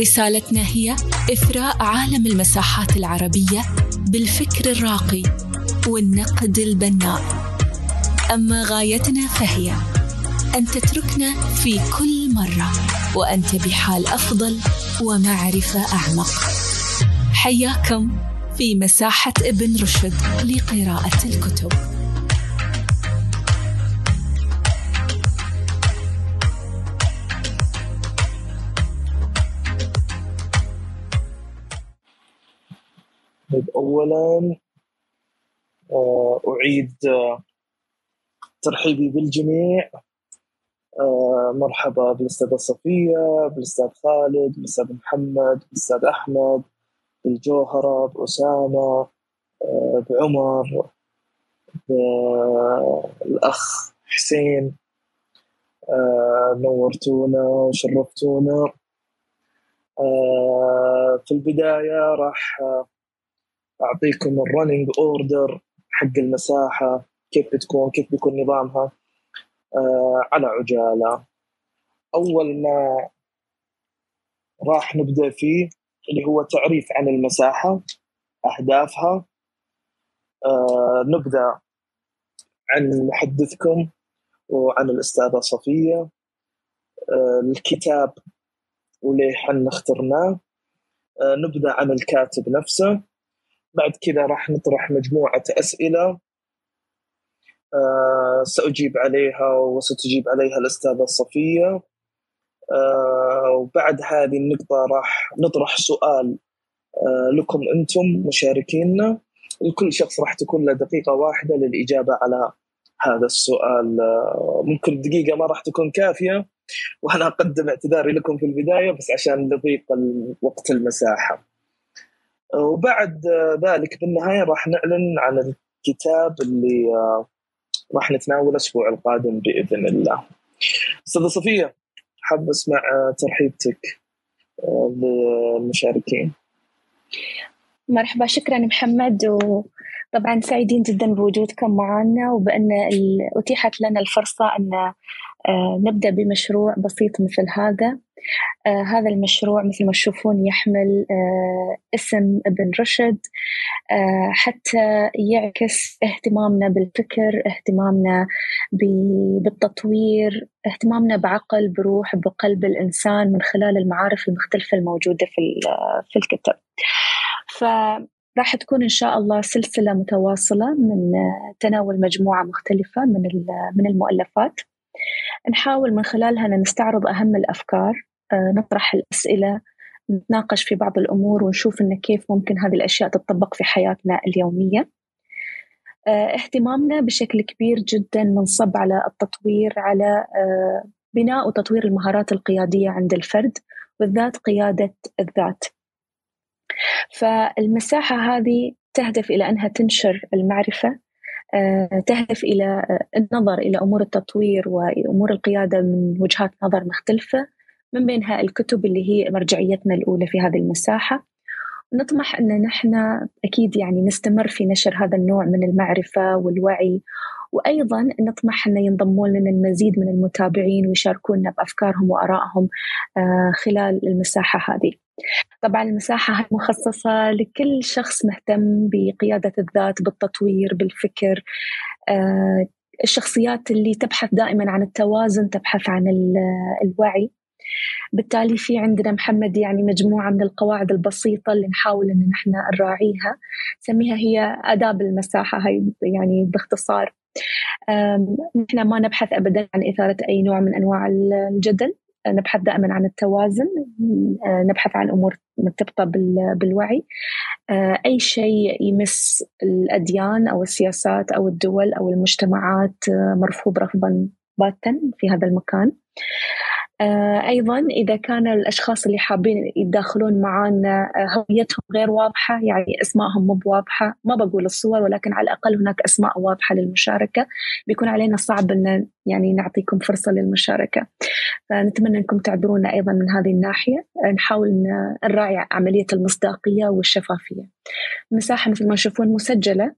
رسالتنا هي إثراء عالم المساحات العربية بالفكر الراقي والنقد البناء. أما غايتنا فهي أن تتركنا في كل مرة وأنت بحال أفضل ومعرفة أعمق. حياكم في مساحة ابن رشد لقراءة الكتب. طيب أولا آه، أعيد آه، ترحيبي بالجميع. آه، مرحبا بالأستاذة صفية بالأستاذ خالد بالأستاذ محمد بالأستاذ أحمد بالجوهرة بأسامة بعمر بالأخ حسين. نورتونا وشرفتونا. في البداية راح أعطيكم ال running order حق المساحة كيف بتكون كيف بيكون نظامها؟ آه على عجالة. أول ما راح نبدأ فيه اللي هو تعريف عن المساحة أهدافها آه نبدأ عن محدثكم وعن الأستاذة صفية. آه الكتاب وليه حنا اخترناه. آه نبدأ عن الكاتب نفسه. بعد كذا راح نطرح مجموعة أسئلة. أه سأجيب عليها وستجيب عليها الأستاذة صفية. أه وبعد هذه النقطة راح نطرح سؤال أه لكم أنتم مشاركينا. لكل شخص راح تكون له دقيقة واحدة للإجابة على هذا السؤال. آه، ممكن دقيقة ما راح تكون كافية. وأنا أقدم اعتذاري لكم في البداية بس عشان نضيق وقت المساحة. وبعد ذلك بالنهاية راح نعلن عن الكتاب اللي آه، راح نتناوله الأسبوع القادم بإذن الله. أستاذة صفية حاب أسمع آه، ترحيبتك آه، للمشاركين. مرحبا شكرا محمد وطبعا سعيدين جدا بوجودكم معنا وبأن أتيحت لنا الفرصة أن نبدأ بمشروع بسيط مثل هذا. آه هذا المشروع مثل ما تشوفون يحمل آه اسم ابن رشد آه حتى يعكس اهتمامنا بالفكر اهتمامنا بالتطوير اهتمامنا بعقل بروح بقلب الإنسان من خلال المعارف المختلفة الموجودة في, في الكتاب فراح تكون إن شاء الله سلسلة متواصلة من تناول مجموعة مختلفة من من المؤلفات. نحاول من خلالها نستعرض أهم الأفكار آه، نطرح الأسئلة نتناقش في بعض الأمور ونشوف إن كيف ممكن هذه الأشياء تطبق في حياتنا اليومية. آه، اهتمامنا بشكل كبير جدا منصب على التطوير على آه، بناء وتطوير المهارات القيادية عند الفرد بالذات قيادة الذات. فالمساحة هذه تهدف إلى أنها تنشر المعرفة تهدف إلى النظر إلى أمور التطوير وأمور القيادة من وجهات نظر مختلفة من بينها الكتب اللي هي مرجعيتنا الأولى في هذه المساحة. نطمح أن نحن أكيد يعني نستمر في نشر هذا النوع من المعرفة والوعي وأيضا نطمح أن ينضموا لنا المزيد من المتابعين ويشاركونا بأفكارهم وآرائهم آه، خلال المساحة هذه. طبعا المساحة مخصصة لكل شخص مهتم بقيادة الذات بالتطوير بالفكر. آه، الشخصيات اللي تبحث دائما عن التوازن تبحث عن الوعي. بالتالي في عندنا محمد يعني مجموعة من القواعد البسيطة اللي نحاول أن نحن نراعيها. نسميها هي آداب المساحة هاي يعني باختصار. نحن ما نبحث أبدا عن إثارة أي نوع من أنواع الجدل. نبحث دائما عن التوازن نبحث عن أمور مرتبطة بالوعي. أي شيء يمس الأديان أو السياسات أو الدول أو المجتمعات مرفوض رفضا باتا في هذا المكان. آه، أيضا إذا كان الأشخاص اللي حابين يتداخلون معنا آه، هويتهم غير واضحة يعني أسمائهم مو بواضحة ما بقول الصور ولكن على الأقل هناك أسماء واضحة للمشاركة بيكون علينا صعب أن يعني نعطيكم فرصة للمشاركة. فنتمنى أنكم تعذرونا أيضا من هذه الناحية نحاول نراعي عملية المصداقية والشفافية. المساحة مثل ما تشوفون مسجلة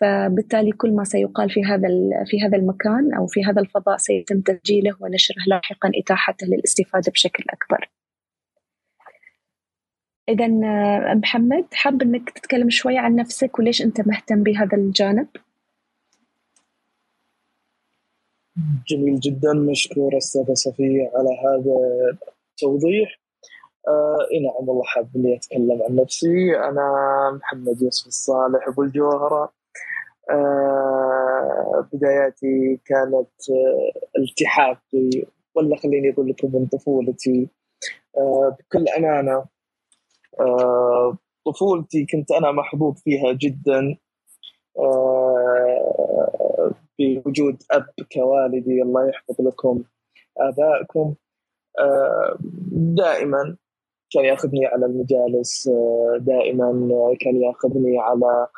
فبالتالي كل ما سيقال في هذا في هذا المكان أو في هذا الفضاء سيتم تسجيله ونشره لاحقا إتاحته للاستفادة بشكل أكبر إذا محمد حاب إنك تتكلم شوية عن نفسك وليش أنت مهتم بهذا الجانب؟ جميل جدا مشكور أستاذة صفية على هذا التوضيح آه نعم والله حاب اني اتكلم عن نفسي. أنا محمد يوسف الصالح أبو الجوهرة. آه بداياتي كانت آه التحاق ولا خليني أقول لكم من طفولتي. آه بكل أمانة آه طفولتي كنت أنا محظوظ فيها جدا. آه بوجود أب كوالدي الله يحفظ لكم آبائكم. آه دائما كان ياخذني على المجالس آه دائما كان ياخذني على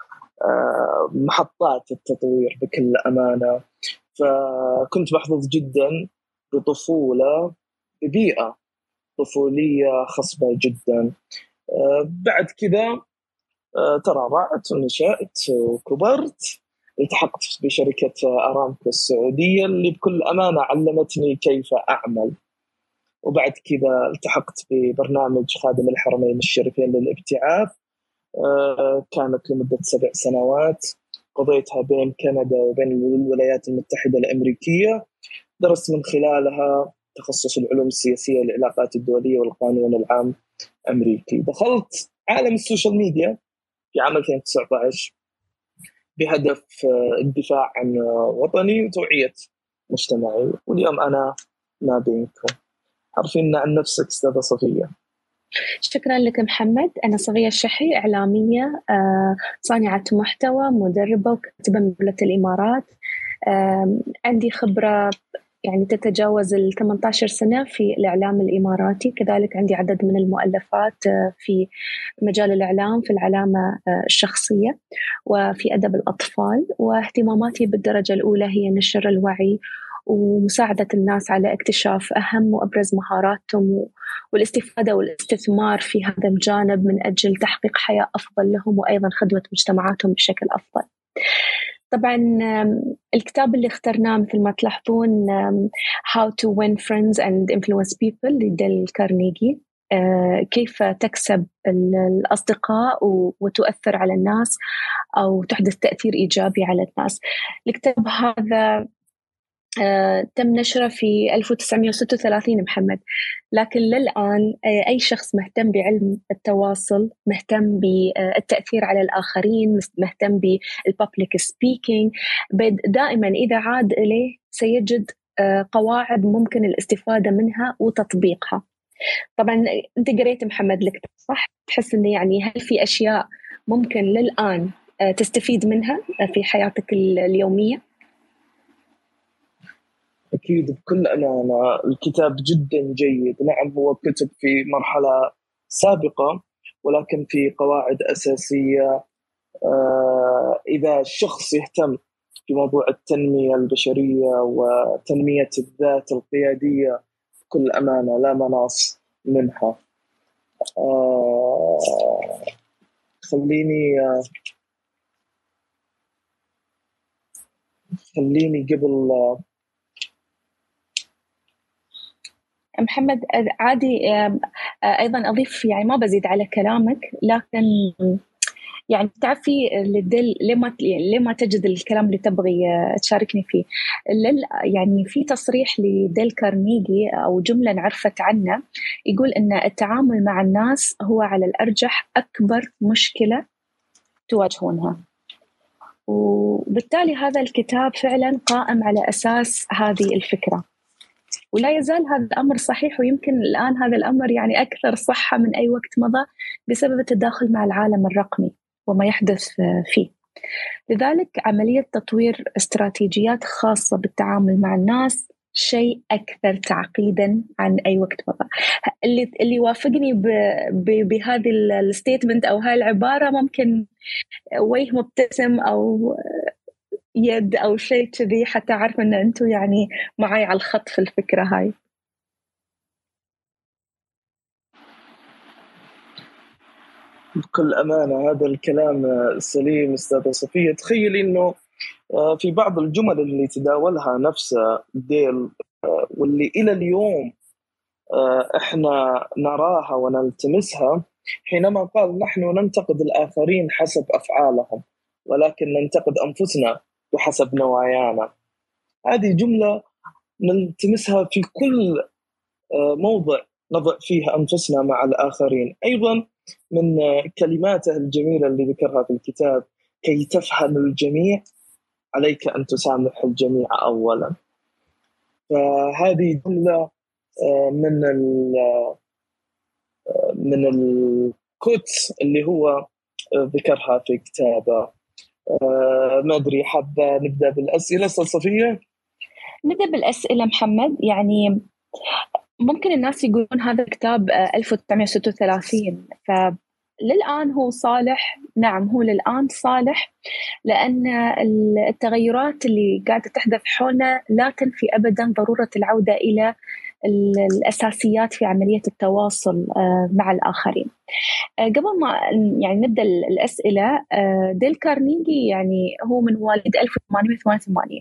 آه محطات التطوير بكل أمانة. فكنت محظوظ جدا بطفولة ببيئة طفولية خصبة جدا. آه، بعد كذا آه، ترعرعت ونشأت وكبرت. التحقت بشركة أرامكو السعودية اللي بكل أمانة علمتني كيف أعمل. وبعد كذا التحقت ببرنامج خادم الحرمين الشريفين للابتعاث آه، كانت لمدة سبع سنوات. قضيتها بين كندا وبين الولايات المتحدة الأمريكية. درست من خلالها تخصص العلوم السياسية والعلاقات الدولية والقانون العام أمريكي. دخلت عالم السوشيال ميديا في عام 2019 بهدف آه، الدفاع عن وطني وتوعية مجتمعي. واليوم أنا ما بينكم. عارفين عن نفسك أستاذة صفية. شكرا لك محمد. أنا صفية الشحي إعلامية آه، صانعة محتوى مدربة وكاتبة من دولة الإمارات عندي خبرة يعني تتجاوز ال 18 سنة في الإعلام الإماراتي. كذلك عندي عدد من المؤلفات آه، في مجال الإعلام في العلامة آه، الشخصية وفي أدب الأطفال. واهتماماتي بالدرجة الأولى هي نشر الوعي ومساعدة الناس على اكتشاف أهم وأبرز مهاراتهم والاستفادة والاستثمار في هذا الجانب من أجل تحقيق حياة أفضل لهم وأيضا خدمة مجتمعاتهم بشكل أفضل. طبعا الكتاب اللي اخترناه مثل ما تلاحظون How to Win Friends and Influence People لديل كارنيجي. آه، كيف تكسب الأصدقاء وتؤثر على الناس أو تحدث تأثير إيجابي على الناس. الكتاب هذا آه، تم نشره في 1936 محمد لكن للآن آه، أي شخص مهتم بعلم التواصل مهتم بالتأثير على الآخرين مهتم بالبابليك سبيكينج دائما إذا عاد إليه سيجد آه، قواعد ممكن الاستفادة منها وتطبيقها طبعا أنت قريت محمد الكتاب صح؟ تحس أنه يعني هل في أشياء ممكن للآن تستفيد منها في حياتك اليومية؟ أكيد بكل أمانة الكتاب جدا جيد. نعم هو كتب في مرحلة سابقة ولكن في قواعد أساسية. آه، إذا الشخص يهتم في موضوع التنمية البشرية وتنمية الذات القيادية بكل أمانة لا مناص منها. آه، خليني خليني قبل محمد عادي أيضا أضيف يعني ما بزيد على كلامك لكن يعني تعرفي للدل ليه ما ليه ما تجد الكلام اللي تبغي آه، تشاركني فيه؟ لل يعني في تصريح لديل كارنيجي أو جملة انعرفت عنه يقول إن التعامل مع الناس هو على الأرجح أكبر مشكلة تواجهونها. وبالتالي هذا الكتاب فعلا قائم على أساس هذه الفكرة. ولا يزال هذا الأمر صحيح ويمكن الآن هذا الأمر يعني أكثر صحة من أي وقت مضى بسبب التداخل مع العالم الرقمي وما يحدث فيه. لذلك عملية تطوير استراتيجيات خاصة بالتعامل مع الناس شيء أكثر تعقيدا عن أي وقت مضى اللي اللي يوافقني بهذه الستيتمنت أو هاي العبارة ممكن وجه مبتسم أو يد أو شيء كذي حتى أعرف إن أنتم يعني معي على الخط في الفكرة هاي. بكل أمانة هذا الكلام سليم أستاذة صفية. تخيلي إنه آه، في بعض الجمل اللي تداولها نفس ديل آه، واللي إلى اليوم آه، إحنا نراها ونلتمسها حينما قال نحن ننتقد الآخرين حسب أفعالهم ولكن ننتقد أنفسنا. بحسب نوايانا. هذه جملة نلتمسها في كل موضع نضع فيه أنفسنا مع الآخرين. أيضا من كلماته الجميلة اللي ذكرها في الكتاب كي تفهم الجميع عليك أن تسامح الجميع اولا. فهذه جملة آه، من ال آه، من الكوتس اللي هو آه، ذكرها في كتابه. ما ادري حابه نبدأ بالأسئلة أستاذ صفيه نبدأ بالأسئلة محمد. يعني ممكن الناس يقولون هذا الكتاب 1936 فللآن هو صالح. نعم هو للآن صالح لأن التغيرات اللي قاعدة تحدث حولنا لا تنفي أبدا ضرورة العودة إلى الأساسيات في عملية التواصل آه، مع الآخرين. آه، قبل ما يعني نبدأ الأسئلة آه، ديل كارنيجي يعني هو من مواليد 1888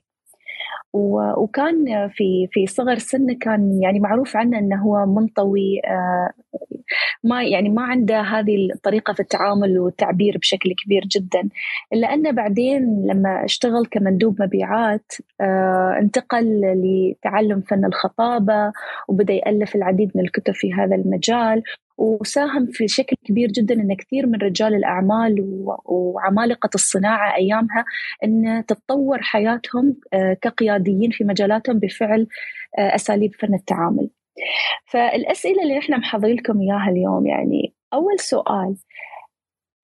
وكان في في صغر سنه كان يعني معروف عنه إنه هو منطوي آه، ما يعني ما عنده هذه الطريقة في التعامل والتعبير بشكل كبير جدا. الا انه بعدين لما اشتغل كمندوب مبيعات آه، انتقل لتعلم فن الخطابة وبدأ يألف العديد من الكتب في هذا المجال. وساهم في شكل كبير جدا إن كثير من رجال الأعمال وعمالقة الصناعة أيامها إن تتطور حياتهم آه، كقياديين في مجالاتهم بفعل آه، أساليب فن التعامل. فالأسئلة اللي إحنا محضرين لكم إياها اليوم يعني أول سؤال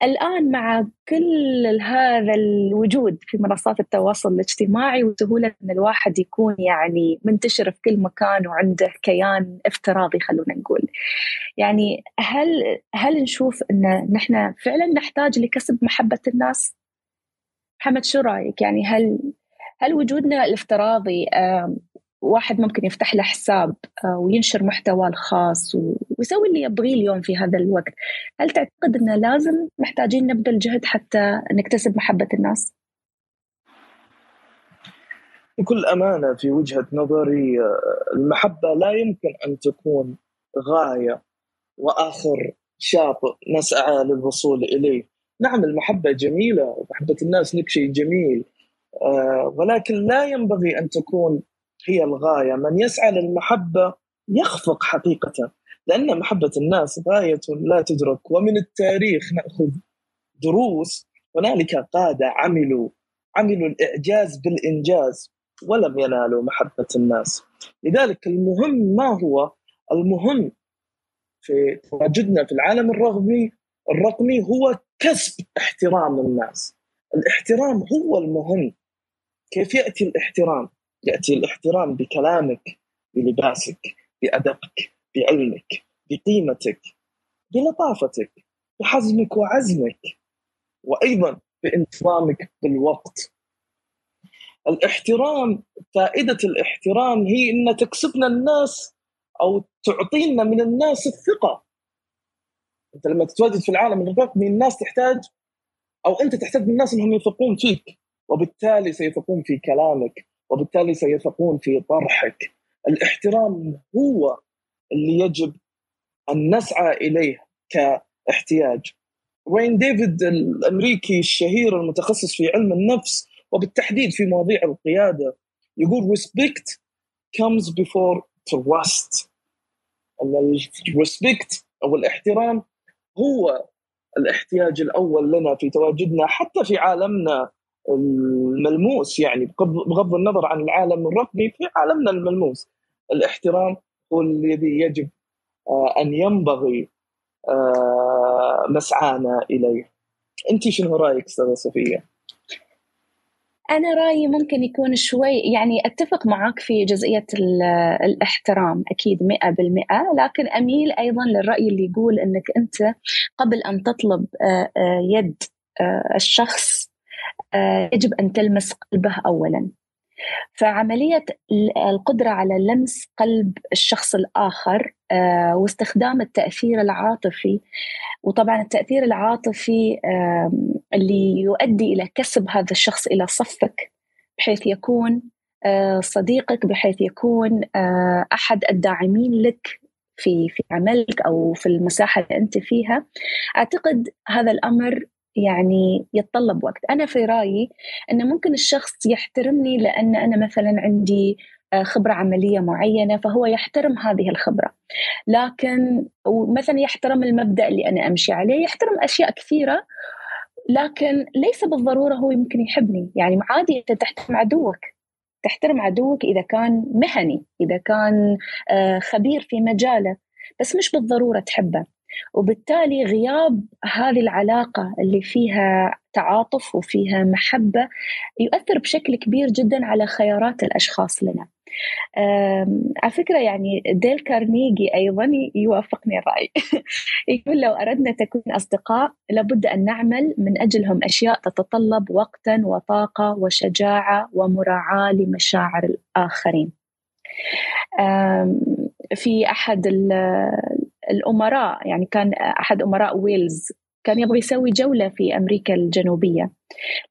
الآن مع كل هذا الوجود في منصات التواصل الاجتماعي وسهولة أن الواحد يكون يعني منتشر في كل مكان وعنده كيان افتراضي خلونا نقول يعني هل هل نشوف أن نحن فعلا نحتاج لكسب محبة الناس؟ محمد شو رأيك يعني هل هل وجودنا الافتراضي واحد ممكن يفتح له حساب آه، وينشر محتوى الخاص ويسوي اللي يبغيه اليوم في هذا الوقت هل تعتقد أنه لازم محتاجين نبذل جهد حتى نكتسب محبة الناس؟ بكل أمانة في وجهة نظري آه، المحبة لا يمكن أن تكون غاية وآخر شاطئ نسعى للوصول إليه نعم المحبة جميلة ومحبة الناس لك شيء جميل آه، ولكن لا ينبغي أن تكون هي الغاية. من يسعى للمحبة يخفق حقيقة لأن محبة الناس غاية لا تدرك ومن التاريخ نأخذ دروس هنالك قادة عملوا عملوا الإعجاز بالإنجاز ولم ينالوا محبة الناس. لذلك المهم ما هو؟ المهم في تواجدنا في العالم الرقمي الرقمي هو كسب احترام الناس. الاحترام هو المهم. كيف يأتي الاحترام؟ يأتي الاحترام بكلامك بلباسك بأدبك بعلمك بقيمتك بلطافتك بحزمك وعزمك وأيضا بانتظامك بالوقت. الاحترام فائدة الاحترام هي إن تكسبنا الناس أو تعطينا من الناس الثقة. أنت لما تتواجد في العالم الرقمي الناس تحتاج أو أنت تحتاج من الناس إنهم يثقون فيك وبالتالي سيثقون في كلامك. وبالتالي سيثقون في طرحك. الاحترام هو اللي يجب أن نسعى إليه كاحتياج. وين ديفيد الأمريكي الشهير المتخصص في علم النفس وبالتحديد في مواضيع القيادة يقول respect comes before trust. الريسبكت أو الاحترام هو الاحتياج الأول لنا في تواجدنا حتى في عالمنا. الملموس يعني بغض النظر عن العالم الرقمي في عالمنا الملموس. الاحترام هو الذي يجب آه، أن ينبغي آه، مسعانا إليه. أنت شنو رأيك أستاذة صفية؟ أنا رأيي ممكن يكون شوي يعني أتفق معك في جزئية الاحترام أكيد مئة بالمئة. لكن أميل أيضا للرأي اللي يقول أنك أنت قبل أن تطلب آه، يد الشخص يجب أن تلمس قلبه أولا. فعملية القدرة على لمس قلب الشخص الآخر واستخدام التأثير العاطفي وطبعا التأثير العاطفي اللي يؤدي إلى كسب هذا الشخص إلى صفك بحيث يكون آه، صديقك بحيث يكون آه، أحد الداعمين لك في في عملك أو في المساحة اللي أنت فيها. أعتقد هذا الأمر يعني يتطلب وقت. أنا في رأيي إنه ممكن الشخص يحترمني لأن أنا مثلا عندي آه، خبرة عملية معينة فهو يحترم هذه الخبرة. لكن مثلا يحترم المبدأ اللي أنا أمشي عليه يحترم أشياء كثيرة لكن ليس بالضرورة هو يمكن يحبني. يعني عادي أنت تحترم عدوك. تحترم عدوك إذا كان مهني إذا كان آه، خبير في مجاله. بس مش بالضرورة تحبه. وبالتالي غياب هذه العلاقة اللي فيها تعاطف وفيها محبة يؤثر بشكل كبير جدا على خيارات الأشخاص لنا. على فكرة يعني ديل كارنيجي أيضا يوافقني الرأي. يقول لو أردنا تكون أصدقاء لابد أن نعمل من أجلهم أشياء تتطلب وقتا وطاقة وشجاعة ومراعاة لمشاعر الآخرين. في أحد الأمراء يعني كان أحد أمراء ويلز كان يبغى يسوي جولة في أمريكا الجنوبية.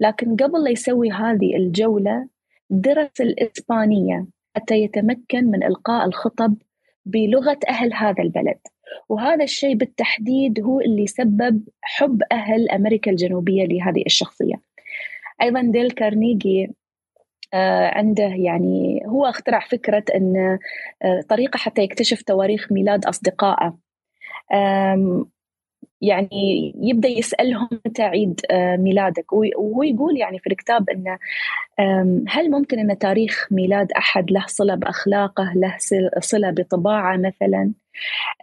لكن قبل لا يسوي هذه الجولة درس الإسبانية حتى يتمكن من إلقاء الخطب بلغة أهل هذا البلد. وهذا الشيء بالتحديد هو اللي سبب حب أهل أمريكا الجنوبية لهذه الشخصية. أيضا ديل كارنيجي آه عنده يعني هو اخترع فكرة أن آه طريقة حتى يكتشف تواريخ ميلاد أصدقائه. يعني يبدأ يسألهم متى عيد آه، ميلادك. وهو يقول يعني في الكتاب إنه هل ممكن إن تاريخ ميلاد أحد له صلة بأخلاقه له صلة بطباعه مثلا؟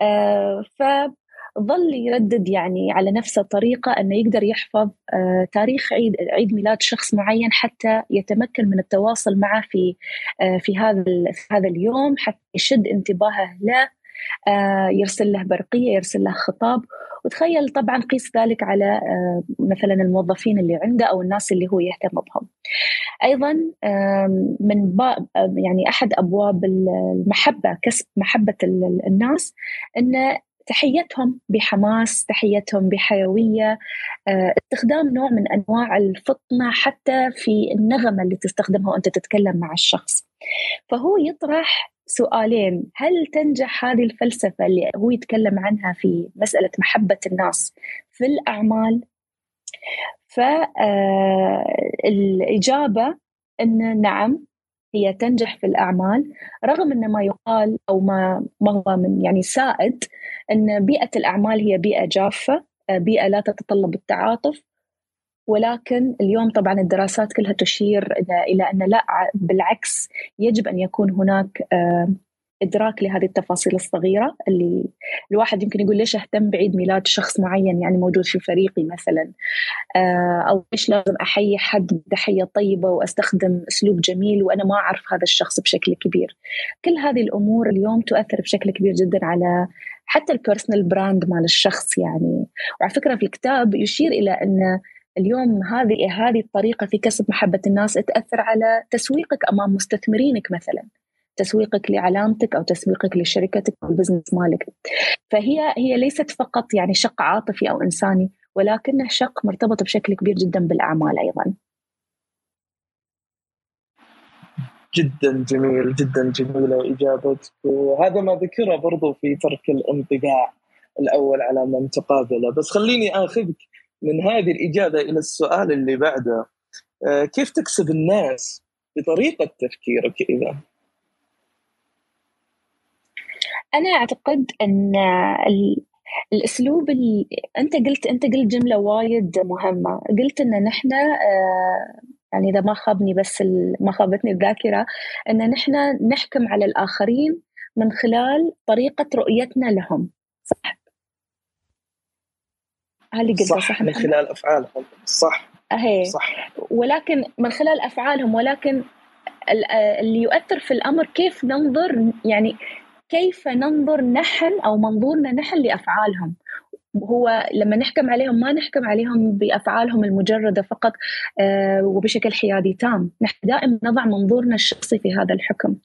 آه، فظل يردد يعني على نفس الطريقة إنه يقدر يحفظ آه، تاريخ عيد عيد ميلاد شخص معين حتى يتمكن من التواصل معه في في هذا في هذا اليوم حتى يشد انتباهه له. يرسل له برقية يرسل له خطاب. وتخيل طبعا قيس ذلك على آه، مثلا الموظفين اللي عنده أو الناس اللي هو يهتم بهم. أيضا من يعني أحد أبواب المحبة كسب محبة الناس إن تحيتهم بحماس تحيتهم بحيوية. آه، استخدام نوع من أنواع الفطنة حتى في النغمة اللي تستخدمها وأنت تتكلم مع الشخص. فهو يطرح سؤالين. هل تنجح هذه الفلسفة اللي هو يتكلم عنها في مسألة محبة الناس في الأعمال؟ فالإجابة آه، أن نعم هي تنجح في الأعمال رغم أن ما يقال أو ما, ما هو من يعني سائد أن بيئة الأعمال هي بيئة جافة آه، بيئة لا تتطلب التعاطف ولكن اليوم طبعا الدراسات كلها تشير إلى أن لا بالعكس يجب أن يكون هناك آه، إدراك لهذه التفاصيل الصغيرة اللي الواحد يمكن يقول ليش أهتم بعيد ميلاد شخص معين يعني موجود في فريقي مثلا. آه، أو ليش لازم أحيي حد بتحية طيبة وأستخدم أسلوب جميل وأنا ما أعرف هذا الشخص بشكل كبير. كل هذه الأمور اليوم تؤثر بشكل كبير جدا على حتى ال personal brand مال الشخص يعني. وعلى فكرة في الكتاب يشير إلى أن اليوم هذه هذه الطريقة في كسب محبة الناس تأثر على تسويقك أمام مستثمرينك مثلا تسويقك لعلامتك أو تسويقك لشركتك أو ال business مالك. فهي هي ليست فقط يعني شق عاطفي أو إنساني ولكنه شق مرتبط بشكل كبير جدا بالأعمال أيضا. جدا جميل جدا جميلة إجابتك. وهذا ما ذكره برضو في ترك الانطباع الأول على من تقابله. بس خليني آخذك من هذه الإجابة إلى السؤال اللي بعده. آه، كيف تكسب الناس بطريقة تفكيرك إذا؟ أنا أعتقد أن الأسلوب اللي أنت قلت أنت قلت جملة وايد مهمة. قلت إن نحن آه، يعني إذا ما خابني بس ما خابتني الذاكرة إن نحن نحكم على الآخرين من خلال طريقة رؤيتنا لهم صح؟ هل قلت صح, صح من خلال أفعالهم. صح هي صح. ولكن من خلال أفعالهم ولكن اللي يؤثر في الأمر كيف ننظر يعني كيف ننظر نحن أو منظورنا نحن لأفعالهم. هو لما نحكم عليهم ما نحكم عليهم بأفعالهم المجردة فقط آه، وبشكل حيادي تام، نحن دائما نضع منظورنا الشخصي في هذا الحكم.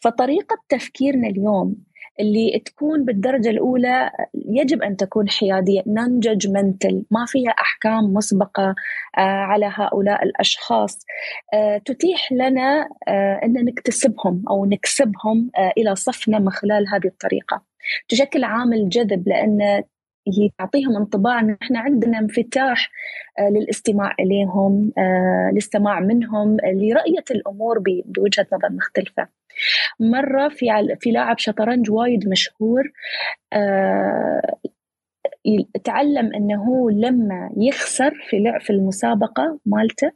فطريقة تفكيرنا اليوم اللي تكون بالدرجة الأولى يجب أن تكون حيادية نون جادجمنتال ما فيها أحكام مسبقة آه، على هؤلاء الأشخاص. آه، تتيح لنا أن نكتسبهم أو نكسبهم إلى صفنا من خلال هذه الطريقة. تشكل عامل جذب لأن هي تعطيهم انطباع إن إحنا عندنا انفتاح آه، للاستماع إليهم آه، للسماع منهم لرؤية الأمور بوجهة نظر مختلفة. مرة في في لاعب شطرنج وايد مشهور آه، تعلم إنه لما يخسر في في المسابقة مالته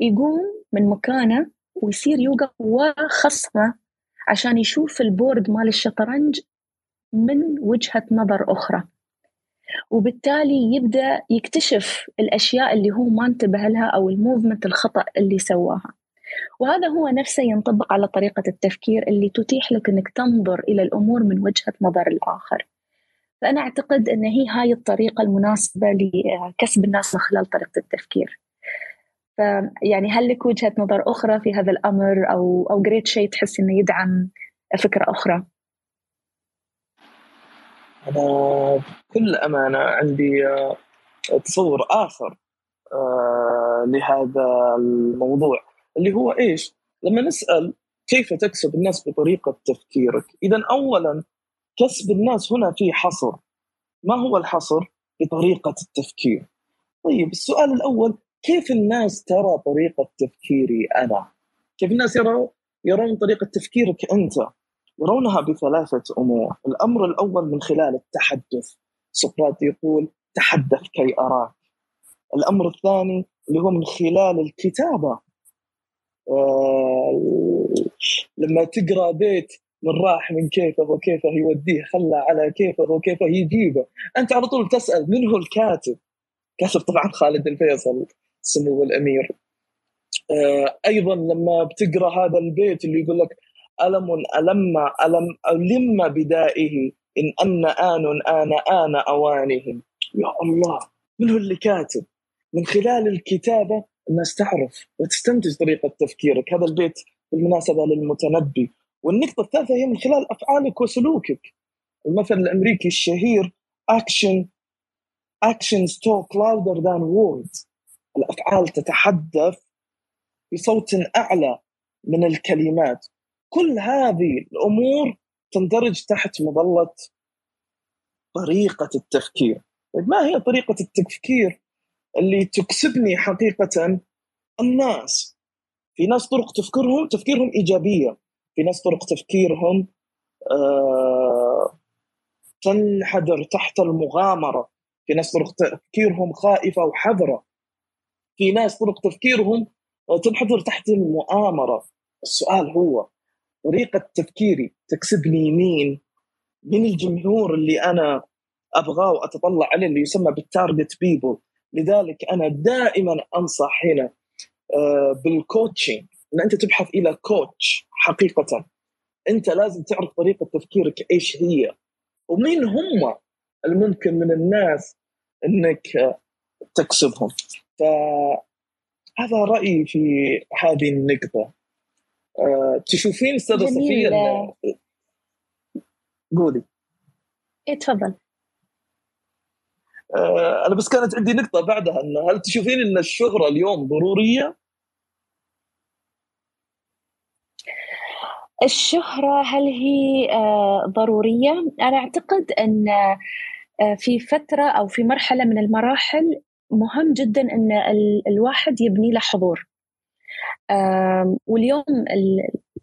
يقوم من مكانه ويصير يوقف وخصمه عشان يشوف البورد مال الشطرنج من وجهة نظر أخرى. وبالتالي يبدأ يكتشف الأشياء اللي هو ما انتبه لها أو الموفمنت الخطأ اللي سواها. وهذا هو نفسه ينطبق على طريقة التفكير اللي تتيح لك إنك تنظر إلى الأمور من وجهة نظر الآخر. فأنا أعتقد إن هي هاي الطريقة المناسبة لكسب الناس من خلال طريقة التفكير. فيعني هل لك وجهة نظر أخرى في هذا الأمر أو أو قريت شيء تحس إنه يدعم فكرة أخرى؟ أنا بكل أمانة عندي آه، تصور آخر آه، لهذا الموضوع. اللي هو إيش؟ لما نسأل كيف تكسب الناس بطريقة تفكيرك؟ إذا أولا كسب الناس هنا في حصر ما هو الحصر؟ بطريقة التفكير طيب السؤال الأول كيف الناس ترى طريقة تفكيري أنا؟ كيف الناس يرون يرون طريقة تفكيرك أنت؟ يرونها بثلاثة أمور الأمر الأول من خلال التحدث سقراط يقول تحدث كي أراك الأمر الثاني اللي هو من خلال الكتابة آه لما تقرأ بيت من راح من كيفه وكيفه يوديه خلى على كيفه وكيفه يجيبه. أنت على طول تسأل من هو الكاتب؟ كاتب طبعا خالد الفيصل سمو الأمير آه أيضا لما بتقرأ هذا البيت اللي يقول لك ألم ألم ألم ألم بدائه إن أن آن آن آن أوانهم يا الله من هو اللي كاتب؟ من خلال الكتابة الناس تعرف وتستنتج طريقة تفكيرك. هذا البيت بالمناسبة للمتنبي. والنقطة الثالثة هي من خلال أفعالك وسلوكك. المثل الأمريكي الشهير action actions talk louder than words. الأفعال تتحدث بصوت أعلى من الكلمات. كل هذه الأمور تندرج تحت مظلة طريقة التفكير. طيب ما هي طريقة التفكير؟ اللي تكسبني حقيقة الناس. في ناس طرق تفكيرهم تفكيرهم إيجابية. في ناس طرق تفكيرهم آه تنحدر تحت المغامرة. في ناس طرق تفكيرهم خائفة وحذرة. في ناس طرق تفكيرهم تنحدر تحت المؤامرة. السؤال هو طريقة تفكيري تكسبني مين؟ من الجمهور اللي أنا أبغاه وأتطلع عليه اللي يسمى بال target people لذلك أنا دائما أنصح هنا آه، بال coaching ان أنت تبحث إلى coach حقيقة. أنت لازم تعرف طريقة تفكيرك إيش هي. ومين هم الممكن من الناس إنك آه، تكسبهم. فهذا رأيي في هذه النقطة. آه، تشوفين استاذه صفية قولي. إيه تفضل. أنا بس كانت عندي نقطة بعدها إنه هل تشوفين إن الشهرة اليوم ضرورية؟ الشهرة هل هي آه، ضرورية؟ أنا أعتقد أن في فترة أو في مرحلة من المراحل مهم جدا أن الواحد يبني له حضور واليوم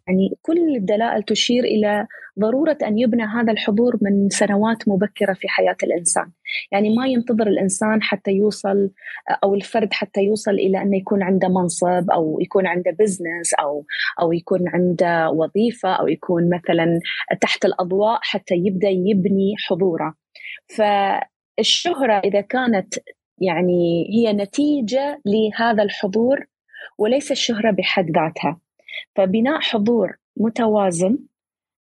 يعني كل الدلائل تشير إلى ضرورة أن يبنى هذا الحضور من سنوات مبكرة في حياة الإنسان، يعني ما ينتظر الإنسان حتى يوصل أو الفرد حتى يوصل إلى انه يكون عنده منصب أو يكون عنده بزنس أو أو يكون عنده وظيفة أو يكون مثلا تحت الأضواء حتى يبدأ يبني حضوره. فالشهرة إذا كانت يعني هي نتيجة لهذا الحضور وليس الشهرة بحد ذاتها فبناء حضور متوازن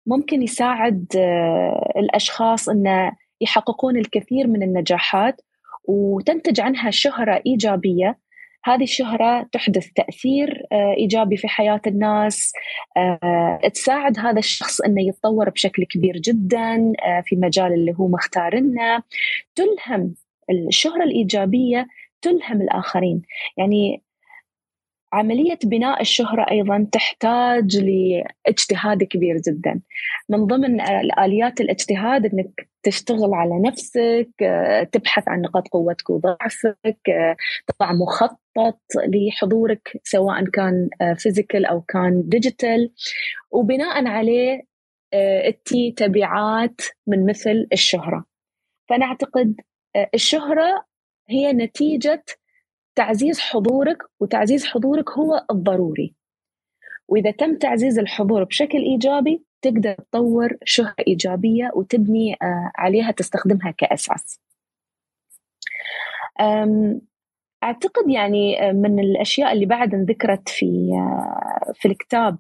ممكن يساعد آه، الأشخاص أن يحققون الكثير من النجاحات وتنتج عنها شهرة إيجابية. هذه الشهرة تحدث تأثير آه، إيجابي في حياة الناس آه، تساعد هذا الشخص أنه يتطور بشكل كبير جدا في مجال اللي هو مختارنه تلهم الشهرة الإيجابية تلهم الآخرين. يعني عملية بناء الشهرة أيضا تحتاج لاجتهاد كبير جدا. من ضمن الآليات الاجتهاد أنك تشتغل على نفسك تبحث عن نقاط قوتك وضعفك تضع مخطط لحضورك سواء كان physical أو كان digital وبناء عليه اتي تبعات من مثل الشهرة. فأنا أعتقد الشهرة هي نتيجة تعزيز حضورك وتعزيز حضورك هو الضروري. وإذا تم تعزيز الحضور بشكل إيجابي تقدر تطور شهرة إيجابية وتبني آه، عليها تستخدمها كأساس. أعتقد يعني آه، من الأشياء اللي بعد ذكرت في آه، في الكتاب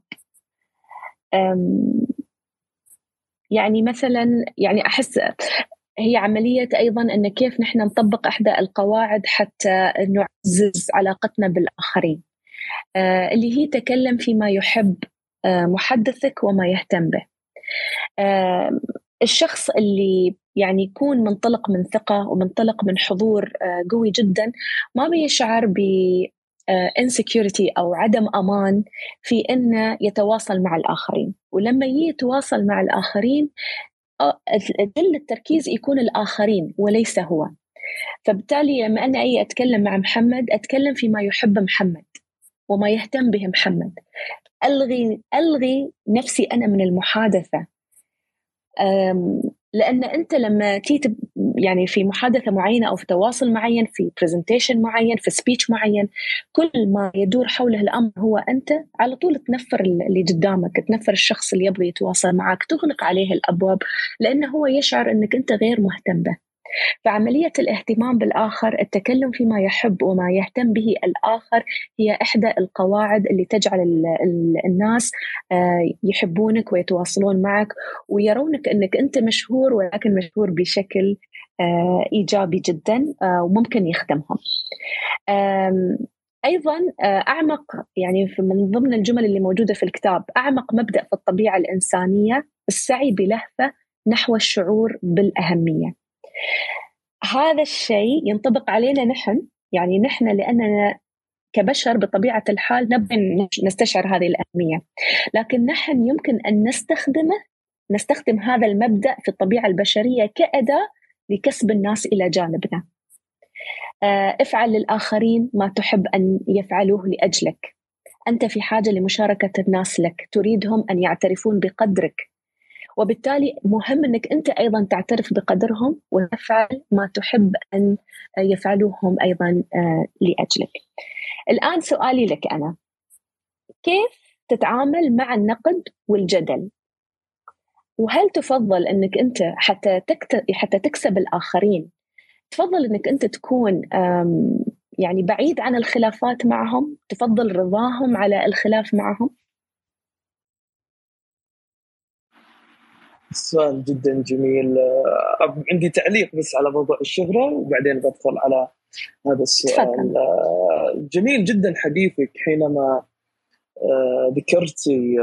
يعني مثلا يعني أحس هي عملية أيضا أن كيف نحن نطبق إحدى القواعد حتى نعزز علاقتنا بالآخرين. آه، اللي هي تكلم فيما يحب آه، محدثك وما يهتم به. آه، الشخص اللي يعني يكون منطلق من ثقة ومنطلق من حضور قوي جدا ما بيشعر ب insecurity أو عدم أمان في أنه يتواصل مع الآخرين. ولما يتواصل مع الآخرين كل التركيز يكون الآخرين وليس هو. فبالتالي لما أنا أي أتكلم مع محمد أتكلم فيما يحب محمد وما يهتم به محمد. ألغي ألغي نفسي أنا من المحادثة. لأن أنت لما تيجي يعني في محادثة معينة أو في تواصل معين في presentation معين في speech معين كل ما يدور حوله الأمر هو أنت على طول تنفر اللي قدامك تنفر الشخص اللي يبغى يتواصل معك تغلق عليه الأبواب لأنه هو يشعر أنك أنت غير مهتم به. فعملية الاهتمام بالآخر التكلم فيما يحب وما يهتم به الآخر هي إحدى القواعد اللي تجعل الناس آه، يحبونك ويتواصلون معك ويرونك أنك أنت مشهور ولكن مشهور بشكل آه، إيجابي جدا آه، وممكن يخدمهم أيضا أعمق يعني من ضمن الجمل اللي موجودة في الكتاب أعمق مبدأ في الطبيعة الإنسانية السعي بلهفة نحو الشعور بالأهمية. هذا الشيء ينطبق علينا نحن يعني نحن لأننا كبشر بطبيعة الحال نبغي نستشعر هذه الأهمية. لكن نحن يمكن أن نستخدمه نستخدم هذا المبدأ في الطبيعة البشرية كأداة لكسب الناس إلى جانبنا. آه، افعل للآخرين ما تحب أن يفعلوه لأجلك. أنت في حاجة لمشاركة الناس لك. تريدهم أن يعترفون بقدرك. وبالتالي مهم إنك أنت أيضا تعترف بقدرهم وتفعل ما تحب أن يفعلوهم أيضا آه، لأجلك. الآن سؤالي لك أنا كيف تتعامل مع النقد والجدل؟ وهل تفضل إنك أنت حتى حتى تكسب الآخرين تفضل إنك أنت تكون يعني بعيد عن الخلافات معهم تفضل رضاهم على الخلاف معهم سؤال جدا جميل. آه، عندي تعليق بس على موضوع الشهرة وبعدين بدخل على هذا السؤال. آه، جميل جدا حديثك حينما آه، ذكرتي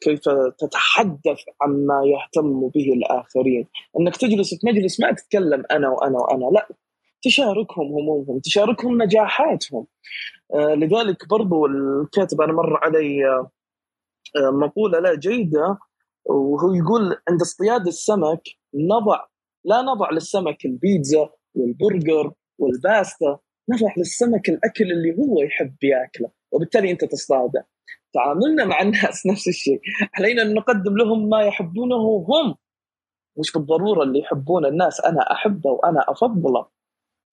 كيف تتحدث عما يهتم به الآخرين. أنك تجلس في مجلس ما تتكلم أنا وأنا وأنا لا. تشاركهم همومهم تشاركهم نجاحاتهم. لذلك برضو الكاتب أنا مر علي مقولة لا جيدة وهو يقول عند اصطياد السمك نضع لا نضع للسمك البيتزا والبرجر والباستا نضع للسمك الأكل اللي هو يحب ياكله وبالتالي أنت تصطاده. تعاملنا مع الناس نفس الشيء. علينا أن نقدم لهم ما يحبونه هم. مش بالضرورة اللي يحبون الناس أنا أحبه وأنا أفضله.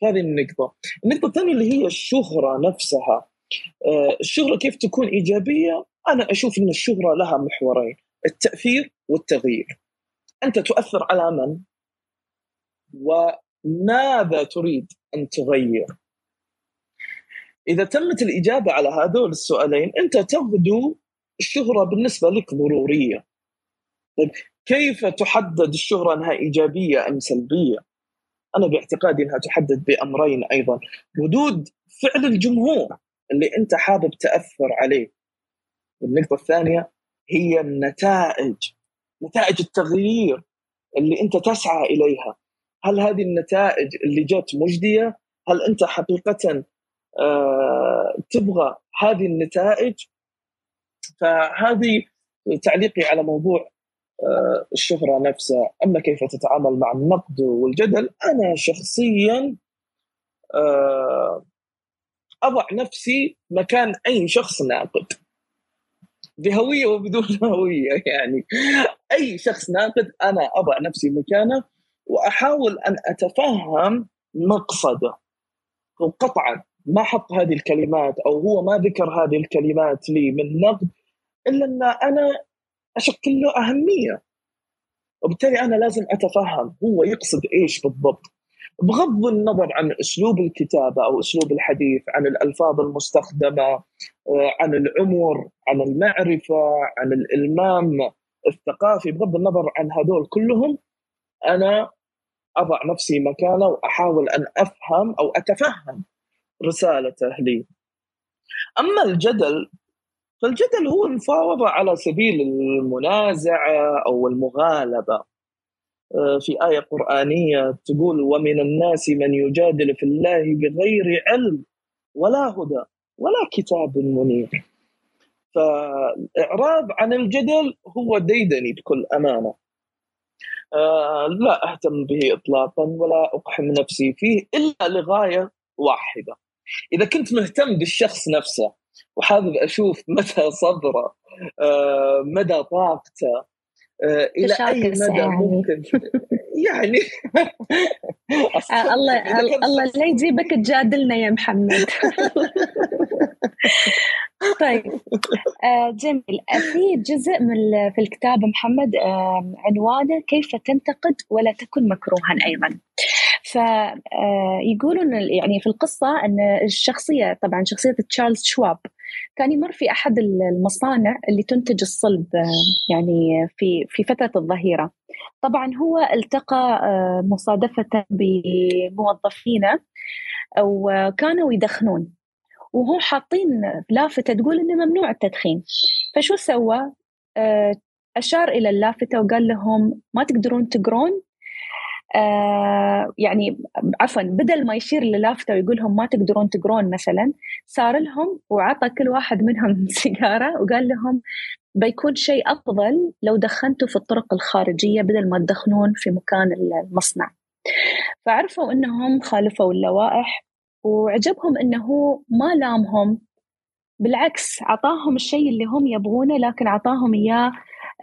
هذه النقطة. النقطة الثانية اللي هي الشهرة نفسها. آه، الشهرة كيف تكون إيجابية؟ أنا أشوف أن الشهرة لها محورين. التأثير والتغيير أنت تؤثر على من ماذا تريد أن تغير؟ إذا تمت الإجابة على هذول السؤالين أنت تبدو الشهرة بالنسبة لك ضرورية. طيب كيف تحدد الشهرة أنها إيجابية أم سلبية؟ أنا باعتقادي أنها تحدد بأمرين أيضا ردود فعل الجمهور اللي أنت حابب تأثر عليه. والنقطة الثانية هي النتائج نتائج التغيير اللي أنت تسعى إليها. هل هذه النتائج اللي جت مجدية؟ هل أنت حقيقه آه تبغى هذه النتائج؟ فهذه تعليقي على موضوع آه الشهرة نفسها. أما كيف تتعامل مع النقد والجدل أنا شخصيا آه أضع نفسي مكان أي شخص ناقد. بهوية وبدون هوية يعني. أي شخص ناقد أنا أضع نفسي مكانه وأحاول أن أتفهم مقصده. وقطعا ما حط هذه الكلمات أو هو ما ذكر هذه الكلمات لي من نقد إلا أن أنا اشكل له أهمية. وبالتالي أنا لازم أتفهم هو يقصد إيش بالضبط. بغض النظر عن أسلوب الكتابة أو أسلوب الحديث عن الألفاظ المستخدمة آه، عن العمر عن المعرفة عن الإلمام الثقافي بغض النظر عن هذول كلهم أنا أضع نفسي مكانه وأحاول أن أفهم أو أتفهم رسالته لي. أما الجدل فالجدل هو المفاوضة على سبيل المنازعة أو المغالبة. آه، في آية قرآنية تقول ومن الناس من يجادل في الله بغير علم ولا هدى ولا كتاب منير. فإعراض عن الجدل هو ديدني بكل أمانة. آه لا أهتم به إطلاقا ولا أقحم نفسي فيه إلا لغاية واحدة. إذا كنت مهتم بالشخص نفسه وحابب أشوف مدى صبره آه مدى طاقته إلى أي مدى يعني. ممكن. يعني آه، الله الله لا يجيبك تجادلنا يا محمد. طيب آه جميل. في جزء من في الكتاب محمد آه عنوانه كيف تنتقد ولا تكن مكروها أيضا. فيقولون يعني في القصة إن الشخصية طبعا شخصية تشارلز شواب كان يمر في أحد المصانع اللي تنتج الصلب يعني في في فترة الظهيرة. طبعا هو التقى مصادفة بموظفينه وكانوا يدخنون. وهو حاطين لافتة تقول إنه ممنوع التدخين. فشو سوى؟ أشار إلى اللافتة وقال لهم ما تقدرون تقرون آه يعني عفوا بدل ما يشير للافتة ويقول لهم ما تقدرون تقرون مثلا صار لهم وعطى كل واحد منهم سيجارة وقال لهم بيكون شيء أفضل لو دخنتوا في الطرق الخارجية بدل ما تدخنون في مكان المصنع. فعرفوا إنهم خالفوا اللوائح وعجبهم إنه ما لامهم بالعكس عطاهم الشيء اللي هم يبغونه لكن عطاهم إياه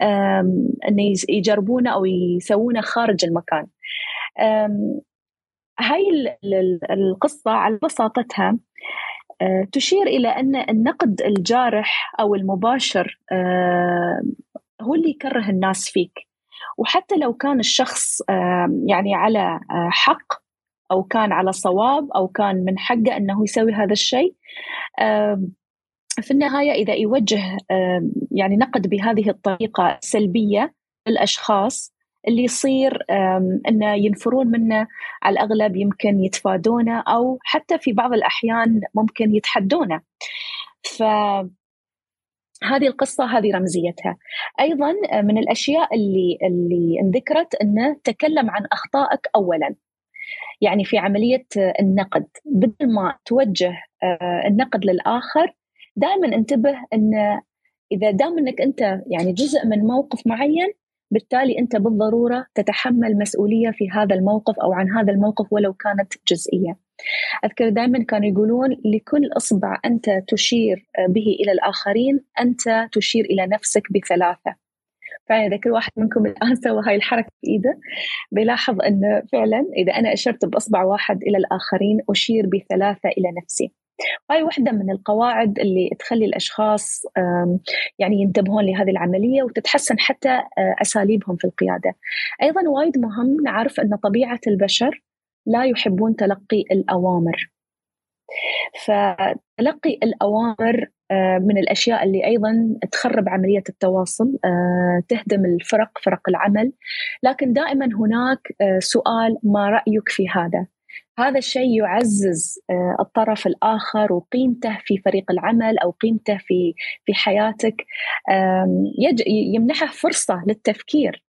انه يجربونه أو يسوونه خارج المكان. هاي القصة على بساطتها أه، تشير إلى أن النقد الجارح أو المباشر هو اللي يكره الناس فيك وحتى لو كان الشخص يعني على أه، حق أو كان على صواب أو كان من حقه أنه يسوي هذا الشيء في النهاية إذا يوجه يعني نقد بهذه الطريقة سلبية للأشخاص اللي يصير إنه ينفرون منه على الأغلب يمكن يتفادونه أو حتى في بعض الأحيان ممكن يتحدونه. ف هذه القصة هذه رمزيتها. أيضا من الأشياء اللي اللي انذكرت أنه تكلم عن أخطائك أولا. يعني في عملية النقد. بدل ما توجه آه، النقد للآخر دائما انتبه أن إذا دام أنك أنت يعني جزء من موقف معين بالتالي أنت بالضرورة تتحمل مسؤولية في هذا الموقف أو عن هذا الموقف ولو كانت جزئية. أذكر دائما كانوا يقولون لكل إصبع أنت تشير به إلى الآخرين أنت تشير إلى نفسك بثلاثة. فعلا إذا كل واحد منكم الآن سوى هاي الحركة بايده بيلاحظ ان فعلا إذا أنا أشرت بإصبع واحد إلى الآخرين أشير بثلاثة إلى نفسي. هاي واحدة من القواعد اللي تخلي الأشخاص يعني ينتبهون لهذه العملية وتتحسن حتى آه، أساليبهم في القيادة. أيضا وايد مهم نعرف أن طبيعة البشر لا يحبون تلقي الأوامر. فتلقي الأوامر آه، من الأشياء اللي أيضا تخرب عملية التواصل آه، تهدم الفرق فرق العمل. لكن دائما هناك سؤال ما رأيك في هذا؟ هذا الشيء يعزز الطرف الآخر وقيمته في فريق العمل أو قيمته في في حياتك يمنحه فرصة للتفكير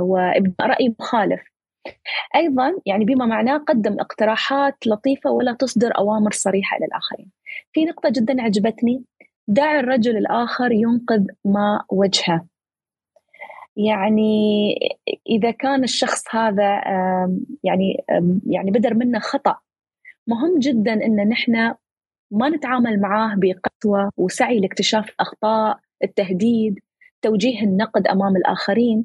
وإبداء رأي مخالف أيضا يعني بما معناه قدم اقتراحات لطيفة ولا تصدر أوامر صريحة للاخرين. في نقطة جدا عجبتني دع الرجل الآخر ينقذ ما وجهه. يعني إذا كان الشخص هذا يعني يعني بدر منه خطأ مهم جدا إن نحن ما نتعامل معاه بقسوة وسعي لاكتشاف الأخطاء، التهديد، توجيه النقد أمام الآخرين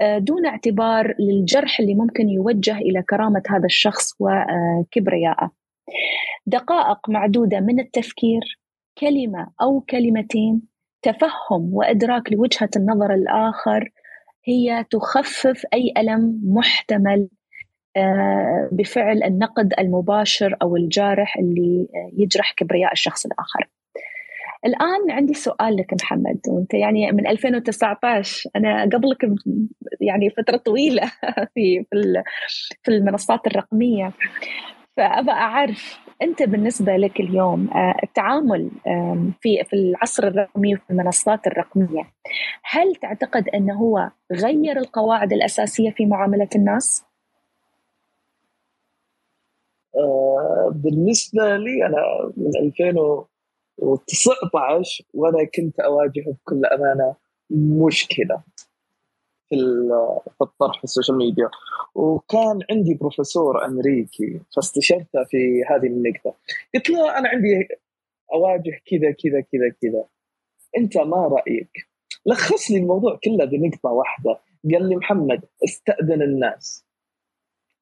آه، دون اعتبار للجرح اللي ممكن يوجه إلى كرامة هذا الشخص وكبرياءه. دقائق معدودة من التفكير كلمة أو كلمتين تفهم وإدراك لوجهة النظر الآخر هي تخفف أي ألم محتمل آه، بفعل النقد المباشر أو الجارح اللي يجرح كبرياء الشخص الآخر. الآن عندي سؤال لك محمد وأنت يعني من 2019 أنا قبلك يعني فترة طويلة في في المنصات الرقمية فابى أعرف أنت بالنسبة لك اليوم آه، التعامل في في العصر الرقمي وفي المنصات الرقمية هل تعتقد أنه هو غير القواعد الأساسية في معاملة الناس؟ آه، بالنسبة لي أنا من 2000 و19 وأنا كنت اواجه بكل أمانة مشكلة في الطرح في ال social media. وكان عندي بروفيسور أمريكي فاستشرته في هذه النقطة. قلت له أنا عندي أواجه كذا كذا كذا كذا. أنت ما رأيك؟ لخص لي الموضوع كله بنقطة واحدة. قال لي محمد استأذن الناس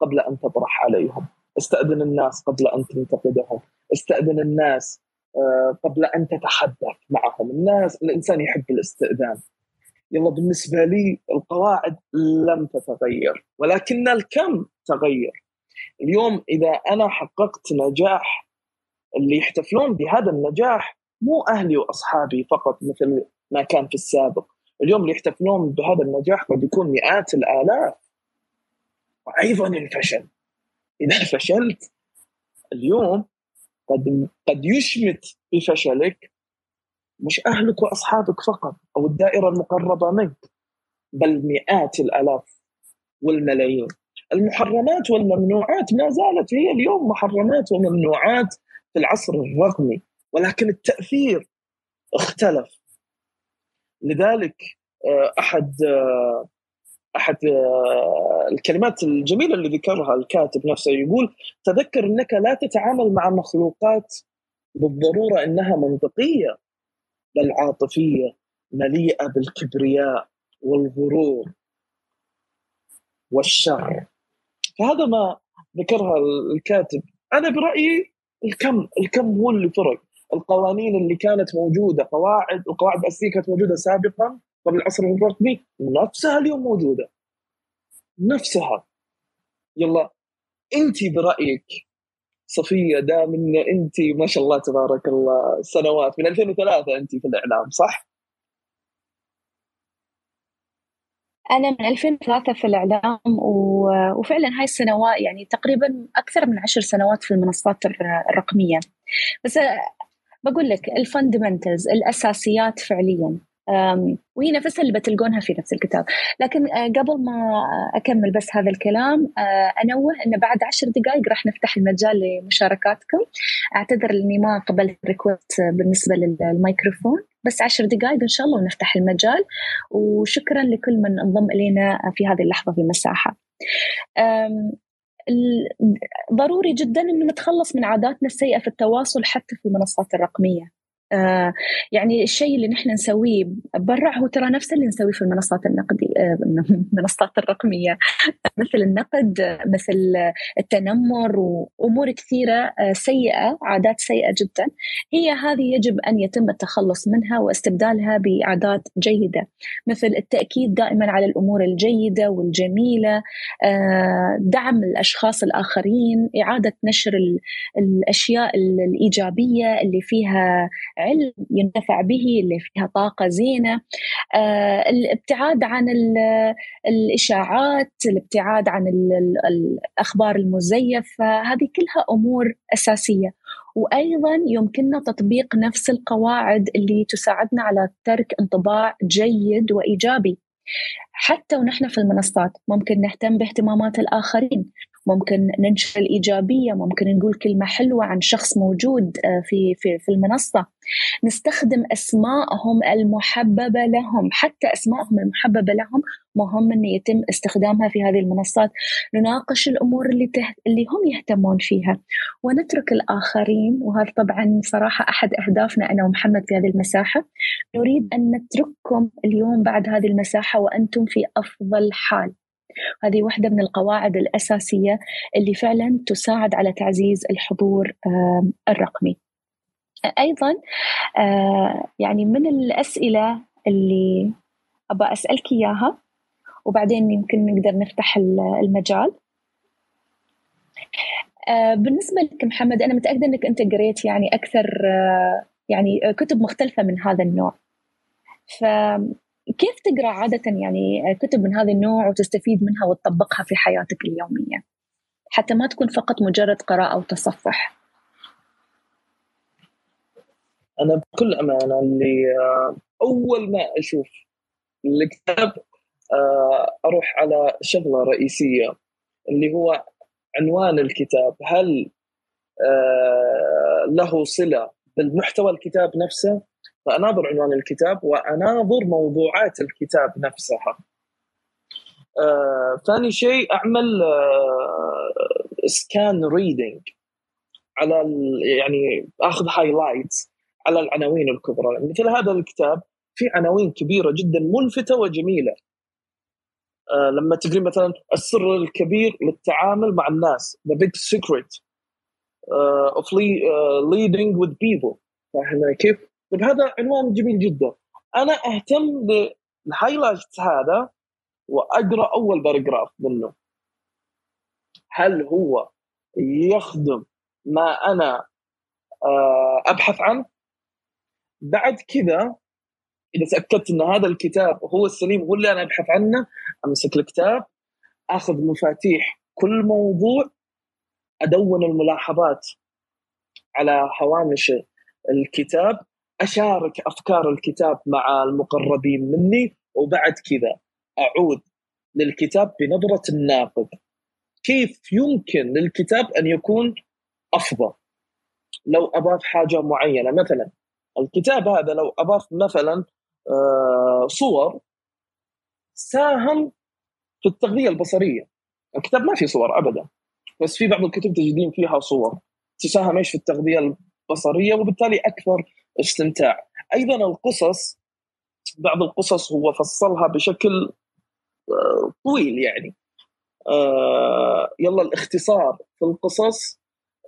قبل أن تطرح عليهم. استأذن الناس قبل أن تنتقدهم. استأذن الناس آه، قبل أن تتحدث معهم. الناس الإنسان يحب الاستئذان. يلا بالنسبة لي القواعد لم تتغير ولكن الكم تغير. اليوم إذا أنا حققت نجاح اللي يحتفلون بهذا النجاح مو أهلي وأصحابي فقط مثل ما كان في السابق. اليوم اللي يحتفلون بهذا النجاح قد يكون مئات الآلاف. وأيضا الفشل. إذا فشلت اليوم قد قد يشمت بفشلك مش أهلك وأصحابك فقط أو الدائرة المقربة منك بل مئات الآلاف والملايين. المحرمات والممنوعات ما زالت هي اليوم محرمات وممنوعات في العصر الرقمي ولكن التأثير اختلف. لذلك آه، أحد آه، أحد آه، الكلمات الجميلة اللي ذكرها الكاتب نفسه يقول تذكر إنك لا تتعامل مع مخلوقات بالضرورة إنها منطقية بل عاطفيه مليئة بالكبرياء والغرور والشر. فهذا ما ذكرها الكاتب. أنا برأيي الكم الكم هو اللي فرق. القوانين اللي كانت موجودة قواعد القواعد الأساسية كانت موجودة سابقا قبل العصر الرقمي نفسها اليوم موجودة. نفسها. يلا انت برأيك صفية دام إن انت ما شاء الله تبارك الله سنوات من 2003 انت في الإعلام صح؟ أنا من 2003 في الإعلام وفعلا هاي السنوات يعني تقريبا أكثر من عشر سنوات في المنصات الرقمية بس بقول لك الفندمنتلز الأساسيات فعليا وهي نفسها اللي بتلقونها في نفس الكتاب. لكن آه، قبل ما أكمل بس هذا الكلام آه، أنوه أن بعد عشر دقائق راح نفتح المجال لمشاركاتكم. أعتذر أني ما قبلت ريكوست بالنسبة للميكروفون بس عشر دقائق إن شاء الله ونفتح المجال. وشكرا لكل من انضم إلينا في هذه اللحظة في مساحة. ضروري جدا إنه نتخلص من عاداتنا السيئة في التواصل حتى في المنصات الرقمية. آه يعني الشيء اللي نحن نسويه برا هو ترى نفس اللي نسويه في المنصات النقدية آه المنصات الرقمية. مثل النقد مثل التنمر وأمور كثيرة آه سيئة عادات سيئة جدا. هي هذه يجب أن يتم التخلص منها واستبدالها بعادات جيدة. مثل التأكيد دائما على الأمور الجيدة والجميلة دعم الأشخاص الآخرين إعادة نشر الأشياء الإيجابية اللي فيها علم ينتفع به اللي فيها طاقة زينة. آه، الابتعاد عن الإشاعات الابتعاد عن الأخبار المزيفة هذه كلها أمور أساسية. وأيضا يمكننا تطبيق نفس القواعد اللي تساعدنا على ترك انطباع جيد وإيجابي. حتى ونحن في المنصات ممكن نهتم باهتمامات الآخرين. ممكن ننشر الإيجابية ممكن نقول كلمة حلوة عن شخص موجود آه، في, في, في المنصة. نستخدم أسماءهم المحببة لهم. حتى أسماءهم المحببة لهم مهم أن يتم استخدامها في هذه المنصات. نناقش الأمور اللي, ته... اللي هم يهتمون فيها. ونترك الآخرين. وهذا طبعا صراحة أحد أهدافنا أنا ومحمد في هذه المساحة. نريد أن نترككم اليوم بعد هذه المساحة وأنتم في أفضل حال. هذه واحدة من القواعد الأساسية اللي فعلا تساعد على تعزيز الحضور الرقمي. أيضا آه، يعني من الأسئلة اللي أبغى أسألك إياها وبعدين يمكن نقدر نفتح المجال. آه، بالنسبة لك محمد أنا متأكدة أنك أنت قريت يعني أكثر آه، يعني كتب مختلفة من هذا النوع. ف كيف تقرأ عادة يعني كتب من هذا النوع وتستفيد منها وتطبقها في حياتك اليومية؟ حتى ما تكون فقط مجرد قراءة وتصفح أنا بكل أمانة اللي آه، أول ما أشوف الكتاب آه، أروح على شغلة رئيسية اللي هو عنوان الكتاب. هل آه، له صلة بالمحتوى الكتاب نفسه؟ فأناظر عنوان الكتاب وأناظر موضوعات الكتاب نفسها. آه، ثاني شيء أعمل آه، scan reading على يعني أخذ highlights على العناوين الكبرى. مثل هذا الكتاب في عناوين كبيرة جدا ملفتة وجميلة. آه، لما تقرين مثلا السر الكبير للتعامل مع الناس big secret uh, of dealing with people. فاهم كيف؟ طيب هذا عنوان جميل جدا. أنا أهتم بال highlight هذا وأقرأ أول paragraph منه. هل هو يخدم ما أنا آه، أبحث عنه؟ بعد كذا إذا تأكدت إن هذا الكتاب هو السليم هو اللي أنا أبحث عنه أمسك الكتاب أخذ مفاتيح كل موضوع أدون الملاحظات على هوامش الكتاب أشارك أفكار الكتاب مع المقربين مني وبعد كذا أعود للكتاب بنظرة الناقد. كيف يمكن للكتاب أن يكون أفضل؟ لو أضاف حاجة معينة مثلا الكتاب هذا لو أضاف مثلا آه، صور ساهم في التغذية البصرية. الكتاب ما فيه صور ابدا بس في بعض الكتب تجدين فيها صور تساهم إيش؟ في التغذية البصرية وبالتالي أكثر استمتاع. أيضا القصص بعض القصص هو فصلها بشكل آه، طويل يعني. آه، يلا الاختصار في القصص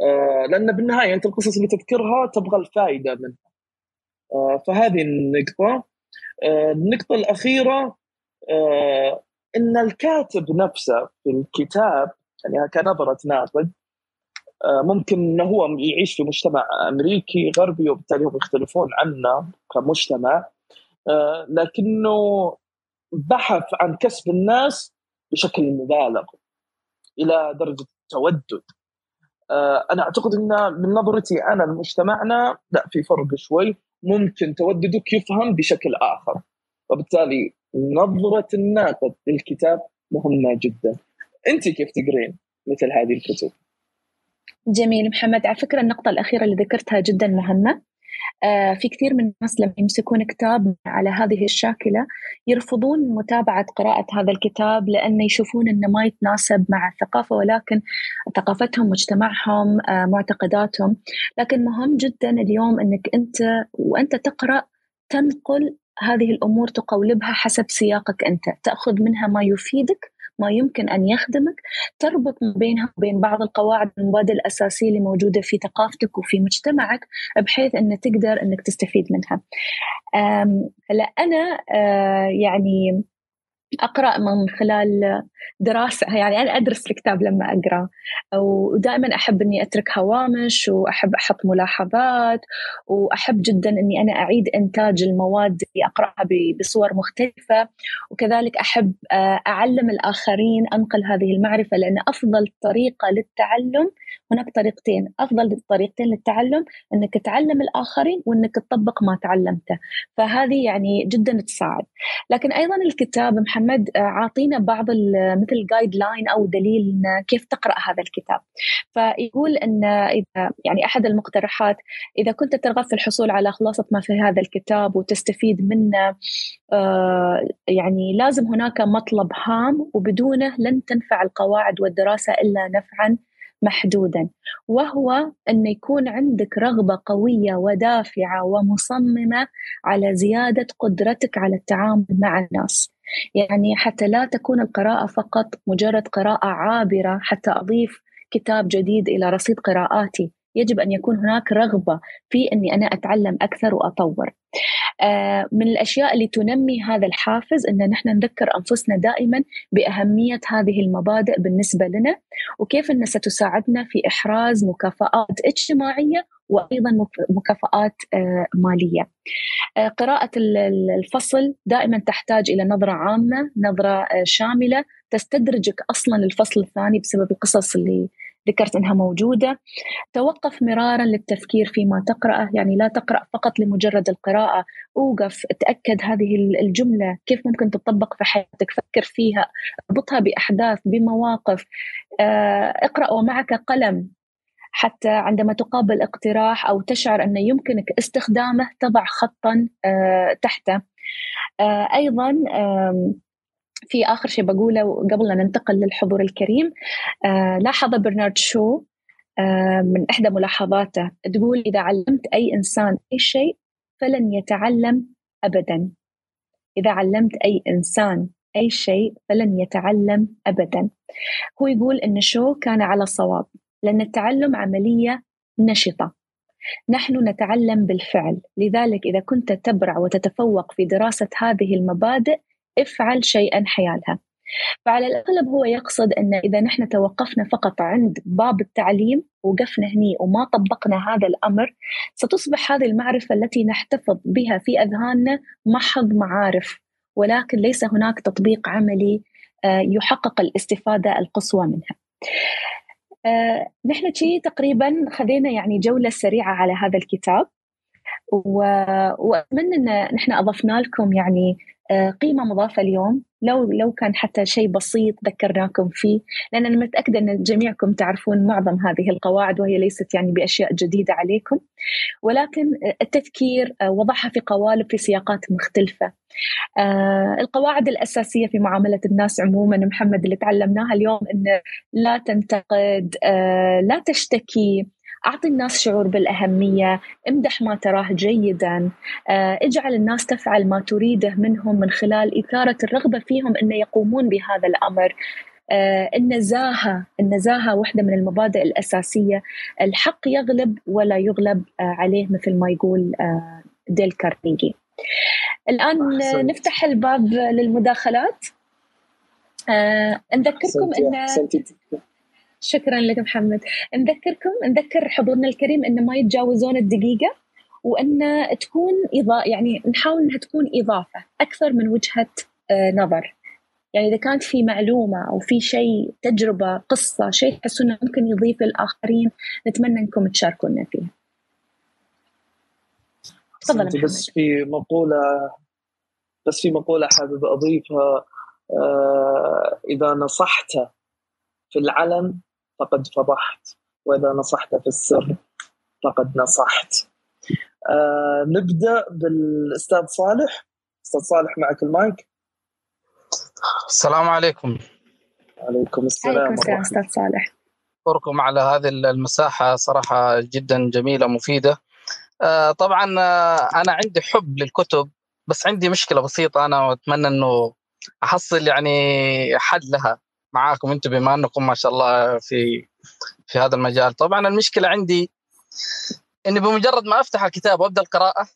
آه، لأن بالنهاية أنت القصص اللي تذكرها تبغى الفائدة منها. فهذه النقطة. النقطة الأخيرة إن الكاتب نفسه في الكتاب يعني كنظره ناقد ممكن إنه هو يعيش في مجتمع أمريكي غربي وبالتالي هم يختلفون عنا كمجتمع. آه، لكنه بحث عن كسب الناس بشكل مبالغ إلى درجة التودد آه، أنا أعتقد إن من نظرتي أنا لمجتمعنا لا في فرق شوي. ممكن توددك يفهم بشكل آخر. وبالتالي نظرة الناقد للكتاب مهمة جدا. أنت كيف تقرين مثل هذه الكتب؟ جميل. محمد على فكرة النقطة الأخيرة اللي ذكرتها جدا مهمة. آه، في كثير من الناس لما يمسكون كتاب على هذه الشاكلة يرفضون متابعة قراءة هذا الكتاب لأن يشوفون أنه ما يتناسب مع الثقافة ولكن ثقافتهم مجتمعهم آه، معتقداتهم. لكن مهم جدا اليوم أنك أنت وأنت تقرأ تنقل هذه الأمور تقولبها حسب سياقك أنت، تأخذ منها ما يفيدك ما يمكن أن يخدمك، تربط بينها وبين بعض القواعد والمبادئ الأساسية اللي موجودة في ثقافتك وفي مجتمعك بحيث إن تقدر إنك تستفيد منها. هلا أنا آه، يعني أقرأ من خلال دراسة. يعني أنا أدرس الكتاب لما أقرأ. ودائما أحب إني أترك هوامش وأحب أحط ملاحظات وأحب جدا إني أنا أعيد إنتاج المواد اللي أقرأها بصور مختلفة. وكذلك أحب آه، أعلم الآخرين أنقل هذه المعرفة لأن أفضل طريقة للتعلم هناك طريقتين. أفضل الطريقتين للتعلم إنك تعلم الآخرين وإنك تطبق ما تعلمته. فهذه يعني جدا تساعد. لكن أيضا الكتاب محمد آه، عاطينا بعض مثل جايد لاين أو دليل كيف تقرأ هذا الكتاب. فيقول إن إذا يعني أحد المقترحات إذا كنت ترغب في الحصول على خلاصة ما في هذا الكتاب وتستفيد منه آه، يعني لازم هناك مطلب هام وبدونه لن تنفع القواعد والدراسة إلا نفعا محدودا. وهو أن يكون عندك رغبة قوية ودافعة ومصممة على زيادة قدرتك على التعامل مع الناس. يعني حتى لا تكون القراءة فقط مجرد قراءة عابرة حتى أضيف كتاب جديد إلى رصيد قراءاتي. يجب أن يكون هناك رغبة في أني أنا أتعلم أكثر وأطور آه، من الأشياء اللي تنمي هذا الحافز أن نحن نذكر أنفسنا دائما بأهمية هذه المبادئ بالنسبة لنا وكيف انها ستساعدنا في إحراز مكافآت اجتماعية وأيضا مكافآت آه، مالية. آه، قراءة الفصل دائما تحتاج إلى نظرة عامة، نظرة شاملة تستدرجك أصلا للفصل الثاني بسبب القصص اللي ذكرت إنها موجودة. توقف مرارا للتفكير فيما تقرأه يعني لا تقرأ فقط لمجرد القراءة أوقف تأكد هذه الجملة كيف ممكن تطبق في حياتك؟ فكر فيها اربطها بأحداث بمواقف. آه، اقرأ ومعك قلم. حتى عندما تقابل اقتراح أو تشعر انه يمكنك استخدامه تضع خطا آه، تحته. آه، أيضا في آخر شيء بقوله قبل أن ننتقل للحضور الكريم آه لاحظ برنارد شو آه من إحدى ملاحظاته تقول إذا علمت أي إنسان أي شيء فلن يتعلم أبدا. إذا علمت أي إنسان أي شيء فلن يتعلم أبدا. هو يقول أن شو كان على صواب لأن التعلم عملية نشطة. نحن نتعلم بالفعل لذلك إذا كنت تبرع وتتفوق في دراسة هذه المبادئ افعل شيئا حيالها. فعلى الأغلب هو يقصد أن إذا نحن توقفنا فقط عند باب التعليم وقفنا هني وما طبقنا هذا الأمر ستصبح هذه المعرفة التي نحتفظ بها في أذهاننا محض معارف ولكن ليس هناك تطبيق عملي آه، يحقق الاستفادة القصوى منها. آه، نحن شيء تقريبا خذينا يعني جولة سريعة على هذا الكتاب وأتمنى أن نحن أضفنا لكم يعني قيمة مضافة اليوم. لو لو كان حتى شيء بسيط ذكرناكم فيه لأن أنا متأكدة أن جميعكم تعرفون معظم هذه القواعد وهي ليست يعني بأشياء جديدة عليكم. ولكن التذكير آه، وضعها في قوالب في سياقات مختلفة. آه القواعد الأساسية في معاملة الناس عموما محمد اللي تعلمناها اليوم أن لا تنتقد آه لا تشتكي أعطي الناس شعور بالأهمية امدح ما تراه جيدا. آه، اجعل الناس تفعل ما تريده منهم من خلال إثارة الرغبة فيهم أن يقومون بهذا الأمر. آه، النزاهة النزاهة واحدة من المبادئ الأساسية. الحق يغلب ولا يغلب آه، عليه مثل ما يقول ديل كارنيجي. الآن أحسنت. نفتح الباب للمداخلات. نذكركم أن شكرا لك محمد. نذكركم نذكر حضورنا الكريم انه ما يتجاوزون الدقيقة وإن تكون إضاءة يعني نحاول إنها تكون إضافة أكثر من وجهة آه، نظر. يعني إذا كانت في معلومة أو في شيء تجربة قصة شيء تحسون ممكن يضيف للآخرين نتمنى إنكم تشاركونا فيها تفضل بس في مقولة بس في مقولة حابب أضيفها آه إذا نصحت في العلن فقد فضحت وإذا نصحت في السر فقد نصحت. آه آه نبدأ بالأستاذ صالح. أستاذ صالح معك المايك؟ السلام عليكم. عليكم السلام عليكم السلام أستاذ صالح. أشكركم على هذه المساحة صراحة جدا جميلة مفيدة. آه طبعا آه أنا عندي حب للكتب بس عندي مشكلة بسيطة أنا واتمنى إنه أحصل يعني حل لها. معاكم أنتم بما انكم ما شاء الله في في هذا المجال. طبعا المشكلة عندي إني بمجرد ما أفتح الكتاب وأبدأ القراءة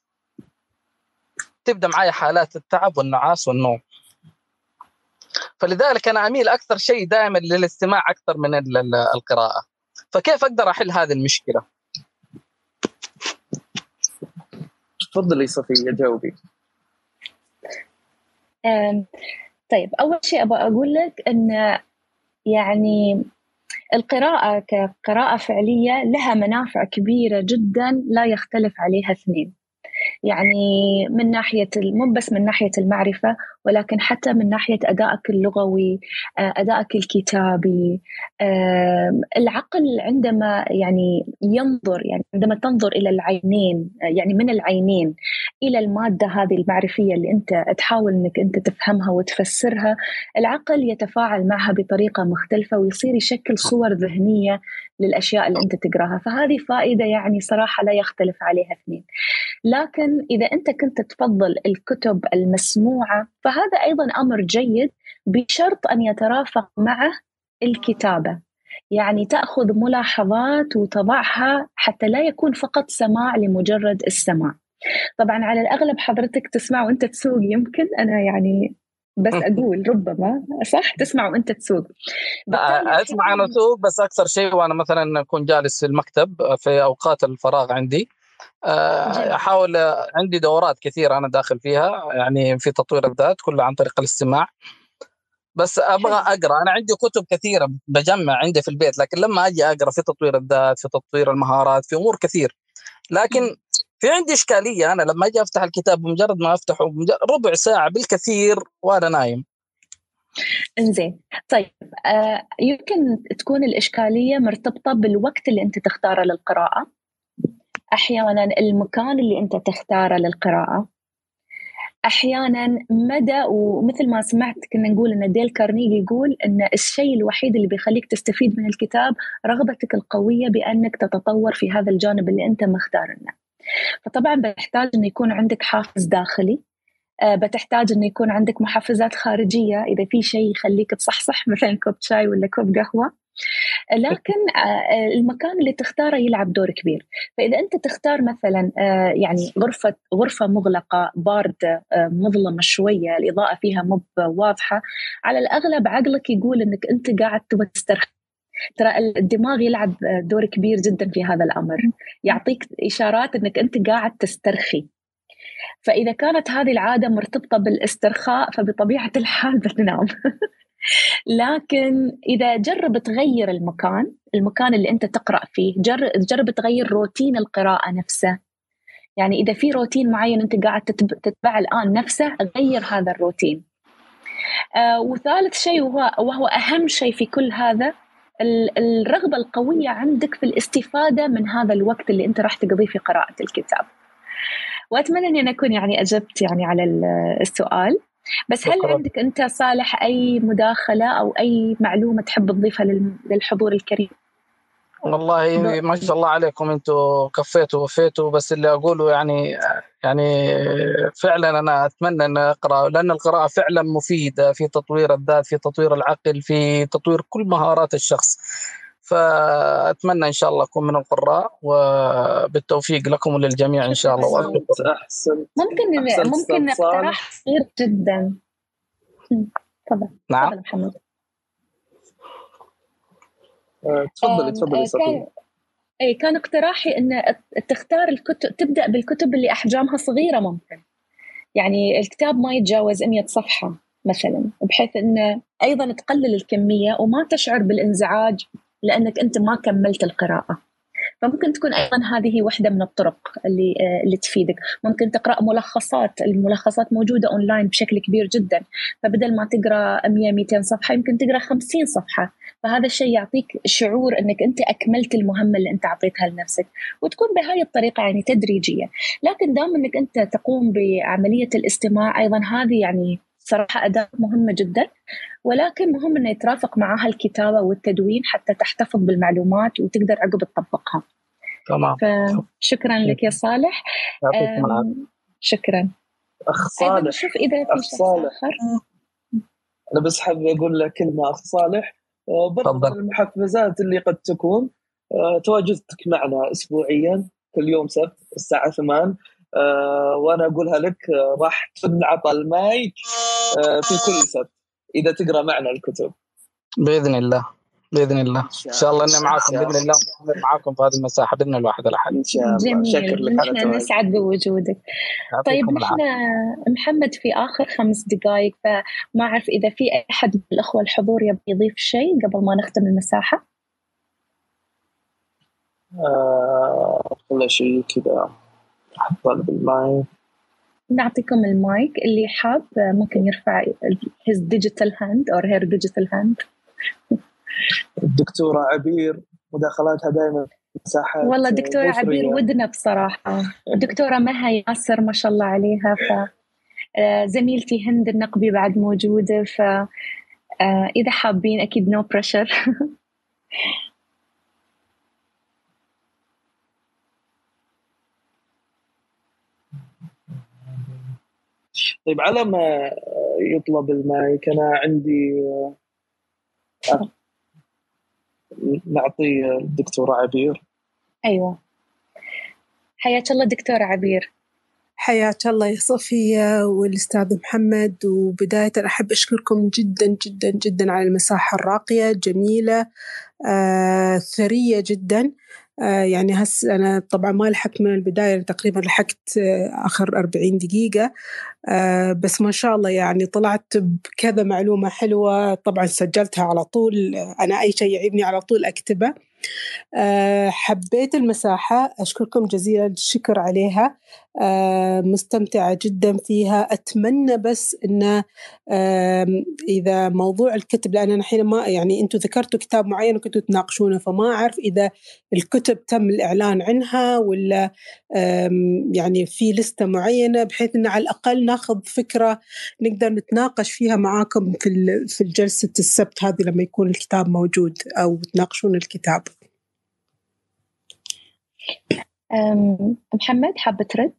تبدأ معي حالات التعب والنعاس والنوم. فلذلك أنا أميل أكثر شيء دائما للاستماع أكثر من القراءة. فكيف أقدر أحل هذه المشكلة؟ تفضلي صفية جاوبي. طيب أول شيء أبغى أقول لك إن يعني القراءة كقراءة فعلية لها منافع كبيرة جدا لا يختلف عليها اثنين. يعني من ناحية مو بس من ناحية المعرفة ولكن حتى من ناحية أدائك اللغوي آه، أدائك الكتابي العقل عندما يعني ينظر يعني عندما تنظر إلى العينين يعني من العينين إلى المادة هذه المعرفية اللي أنت تحاول أنك أنت تفهمها وتفسرها. العقل يتفاعل معها بطريقة مختلفة ويصير يشكل صور ذهنية للأشياء اللي أنت تقراها. فهذه فائدة يعني صراحة لا يختلف عليها اثنين. لكن إذا أنت كنت تفضل الكتب المسموعة فهذا أيضا أمر جيد بشرط أن يترافق معه الكتابة. يعني تأخذ ملاحظات وتضعها حتى لا يكون فقط سماع لمجرد السماع. طبعا على الأغلب حضرتك تسمع وأنت تسوق يمكن أنا يعني بس أقول ربما صح؟ تسمع وأنت تسوق. أسمع أنا اسوق بس أكثر شيء وأنا مثلا أكون جالس في المكتب في أوقات الفراغ عندي آه، أحاول عندي دورات كثيره أنا داخل فيها يعني في تطوير الذات كلها عن طريق الاستماع. بس أبغى أقرأ أنا عندي كتب كثيرة بجمع عندي في البيت لكن لما أجي أقرأ في تطوير الذات في تطوير المهارات في أمور كثير. لكن في عندي إشكالية. أنا لما أجي أفتح الكتاب بمجرد ما أفتحه ربع ساعة بالكثير وأنا نايم. إنزين. طيب آه يمكن تكون الإشكالية مرتبطة بالوقت اللي أنت تختاره للقراءة. أحيانا المكان اللي أنت تختاره للقراءة. أحيانا مدى ومثل ما سمعت كنا نقول إن ديل كارنيجي يقول إن الشيء الوحيد اللي بيخليك تستفيد من الكتاب رغبتك القوية بأنك تتطور في هذا الجانب اللي أنت مختار لنا. فطبعا بتحتاج إنه يكون عندك حافز داخلي. آه، بتحتاج إنه يكون عندك محفزات خارجية إذا في شيء يخليك تصحصح مثلا كوب شاي ولا كوب قهوة. لكن آه، المكان اللي تختاره يلعب دور كبير. فإذا أنت تختار مثلا آه، يعني غرفة غرفة مغلقة باردة مظلمة شوية الإضاءة فيها مو واضحة على الأغلب عقلك يقول إنك أنت قاعد تبغى تسترخي ترى الدماغ يلعب دور كبير جدا في هذا الأمر. يعطيك إشارات إنك أنت قاعد تسترخي. فإذا كانت هذه العادة مرتبطة بالاسترخاء فبطبيعة الحال بتنام. لكن إذا جرب تغير المكان المكان اللي أنت تقرأ فيه جرب تغير روتين القراءة نفسه. يعني إذا في روتين معين أنت قاعد تتبعه الآن نفسه غير هذا الروتين. آه وثالث شيء وهو وهو أهم شيء في كل هذا الرغبة القوية عندك في الاستفادة من هذا الوقت اللي أنت راح تقضيه في قراءة الكتاب. وأتمنى أني أنا أكون يعني أجبت يعني على السؤال. بس هل عندك أنت صالح أي مداخلة أو أي معلومة تحب تضيفها للحضور الكريم؟ والله ما شاء الله عليكم. أنتم كفيتوا ووفيتوا بس اللي أقوله يعني يعني فعلا أنا أتمنى أن أقرأ لأن القراءة فعلا مفيدة في تطوير الذات في تطوير العقل في تطوير كل مهارات الشخص. فأتمنى إن شاء الله أكون من القراء وبالتوفيق لكم وللجميع إن شاء الله. أحسن. ممكن أحسنت ممكن اقتراح صغير جدا. تفضل. نعم. تفضل محمد. آه، تفضلي تفضلي صفيه اي كان اقتراحي إن تختار الكتب تبدأ بالكتب اللي أحجامها صغيرة ممكن. يعني الكتاب ما يتجاوز 100 صفحة مثلا بحيث انه أيضا تقلل الكمية وما تشعر بالإنزعاج لأنك أنت ما كملت القراءة. فممكن تكون أيضا هذه واحدة من الطرق اللي آه، اللي تفيدك. ممكن تقرأ ملخصات الملخصات موجودة أونلاين بشكل كبير جدا. فبدل ما تقرأ 100 200 صفحة يمكن تقرأ 50 صفحة. فهذا الشيء يعطيك شعور إنك أنت أكملت المهمة اللي أنت أعطيتها لنفسك. وتكون بهاي الطريقة يعني تدريجيه لكن دام إنك أنت تقوم بعملية الاستماع أيضا هذه يعني صراحة أداة مهمة جدا ولكن مهم أنه يترافق معها الكتابة والتدوين حتى تحتفظ بالمعلومات وتقدر عقب تطبقها. تمام. فشكرا لك يا صالح. شكرا. أخ صالح شوف إذا في أخ صالح. آخر. أنا بس حابب أقول لك كلمة أخ صالح. آه، برضه المحفزات اللي قد تكون آه، تواجدك معنا أسبوعيا كل يوم سبت الساعة 8 آه وأنا أقولها لك راح تنعطى المايك. في كل سبت. إذا تقرأ معنا الكتب. بإذن الله. بإذن الله. إن شاء الله إني معاكم. بإذن الله معاكم في هذه المساحة بإذن الواحد الأحد. إن شاء الله. جميل شكر لك نحن نسعد بوجودك. طيب نحن محمد في آخر خمس دقائق فما أعرف إذا في أحد من الأخوة الحضور يبغى يضيف شيء قبل ما نختم المساحة؟ آه شيء كذا. طالب المايك. نعطيكم المايك اللي حاب ممكن يرفع his digital hand or her digital hand. الدكتورة عبير مداخلاتها دائما مساحات والله دكتورة عبير ودنا بصراحة. دكتورة مها ياسر ما شاء الله عليها. ف آه، زميلتي هند النقبي بعد موجودة. ف آه، إذا حابين أكيد no no pressure طيب على ما يطلب المايك أنا عندي آه، نعطي الدكتورة عبير. أيوه. حياك الله دكتورة عبير. حياك الله يا صفية والأستاذ محمد وبداية أحب أشكركم جدا جدا جدا على المساحة الراقية جميلة آه، ثرية جدا. آه، يعني هس أنا طبعا ما لحقت من البداية تقريبا لحقت آه، آخر 40 دقيقة آه، بس ما شاء الله يعني طلعت بكذا معلومة حلوة طبعا سجلتها على طول أنا أي شيء يعيبني على طول أكتبه. آه، حبيت المساحة. أشكركم جزيلا. الشكر عليها. آه، مستمتعة جدا فيها. أتمنى بس أن إذا موضوع الكتب لأن أنا الحين ما يعني أنتم ذكرتوا كتاب معين وكنتوا تناقشونه فما أعرف إذا الكتب تم الإعلان عنها ولا يعني في لستة معينة بحيث أن على الأقل ناخذ فكرة نقدر نتناقش فيها معاكم في في جلسة السبت هذه لما يكون الكتاب موجود أو تناقشون الكتاب. محمد حاب ترد؟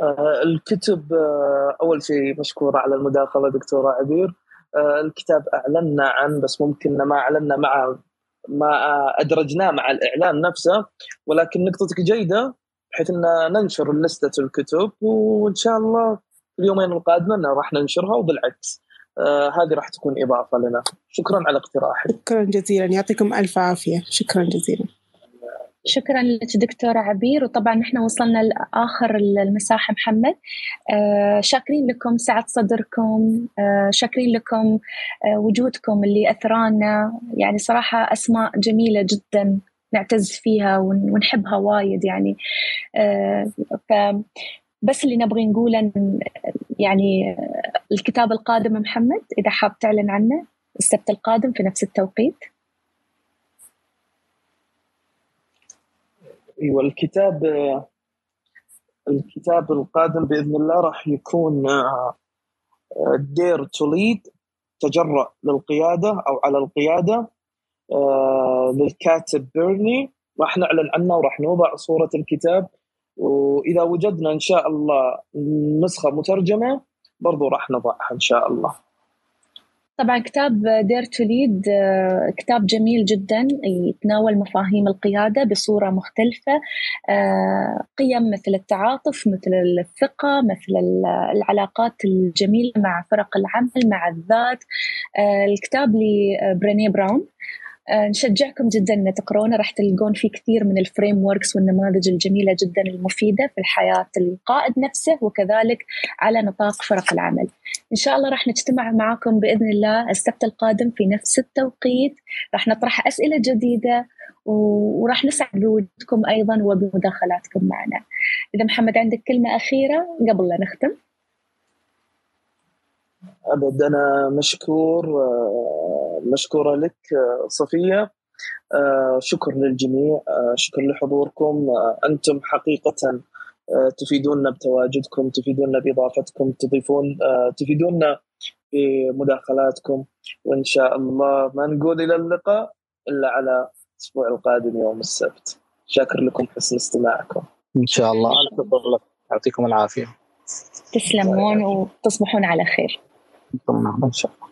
آه، الكتب آه، أول شيء مشكورة على المداخلة دكتورة عبير. آه، الكتاب أعلنا عن بس ممكن ما أعلنا مع ما أدرجناه مع الإعلان نفسه ولكن نقطتك جيدة بحيث أن ننشر لستة الكتب وإن شاء الله في اليومين القادمة راح ننشرها وبالعكس. آه هذه راح تكون إضافة لنا. شكرا على اقتراحك. شكرا جزيلا. يعطيكم ألف عافية. شكرا جزيلا. شكرا لك دكتورة عبير. وطبعا نحن وصلنا لآخر المساحة محمد. آه شاكرين لكم سعة صدركم. آه شاكرين لكم آه وجودكم اللي أثرانا. يعني صراحة أسماء جميلة جدا نعتز فيها ونحبها وايد يعني. ف بس اللي نبغي نقوله يعني الكتاب القادم محمد إذا حاب تعلن عنه السبت القادم في نفس التوقيت. إيوه الكتاب الكتاب القادم بإذن الله راح يكون Dare to Lead تجرأ للقيادة أو على القيادة آه، للكاتب بريني راح نعلن عنه وراح نوضع صورة الكتاب. وإذا وجدنا إن شاء الله نسخة مترجمة برضو راح نضعها إن شاء الله. طبعا كتاب Dare to Lead آه، كتاب جميل جدا يتناول مفاهيم القيادة بصورة مختلفة آه، قيم مثل التعاطف مثل الثقة مثل العلاقات الجميلة مع فرق العمل مع الذات. آه، الكتاب لبريني براون. نشجعكم جدا إن تقرونه راح تلقون فيه كثير من ال frameworks والنماذج الجميلة جدا المفيدة في الحياة القائد نفسه وكذلك على نطاق فرق العمل. إن شاء الله راح نجتمع معكم بإذن الله السبت القادم في نفس التوقيت. راح نطرح أسئلة جديدة وراح نسعد بوجودكم أيضا وبمداخلاتكم معنا. إذا محمد عندك كلمة أخيرة قبل لا نختم؟ أبد أنا مشكور مشكورة لك صفية. شكر للجميع شكر لحضوركم. أنتم حقيقة تفيدوننا بتواجدكم تفيدوننا بإضافتكم تضيفون تفيدوننا بمداخلاتكم وإن شاء الله ما نقول إلى اللقاء إلا على الأسبوع القادم يوم السبت. شاكر لكم حسن استماعكم. إن شاء الله. يعطيكم العافية. تسلمون وتصبحون على خير. ان شاء الله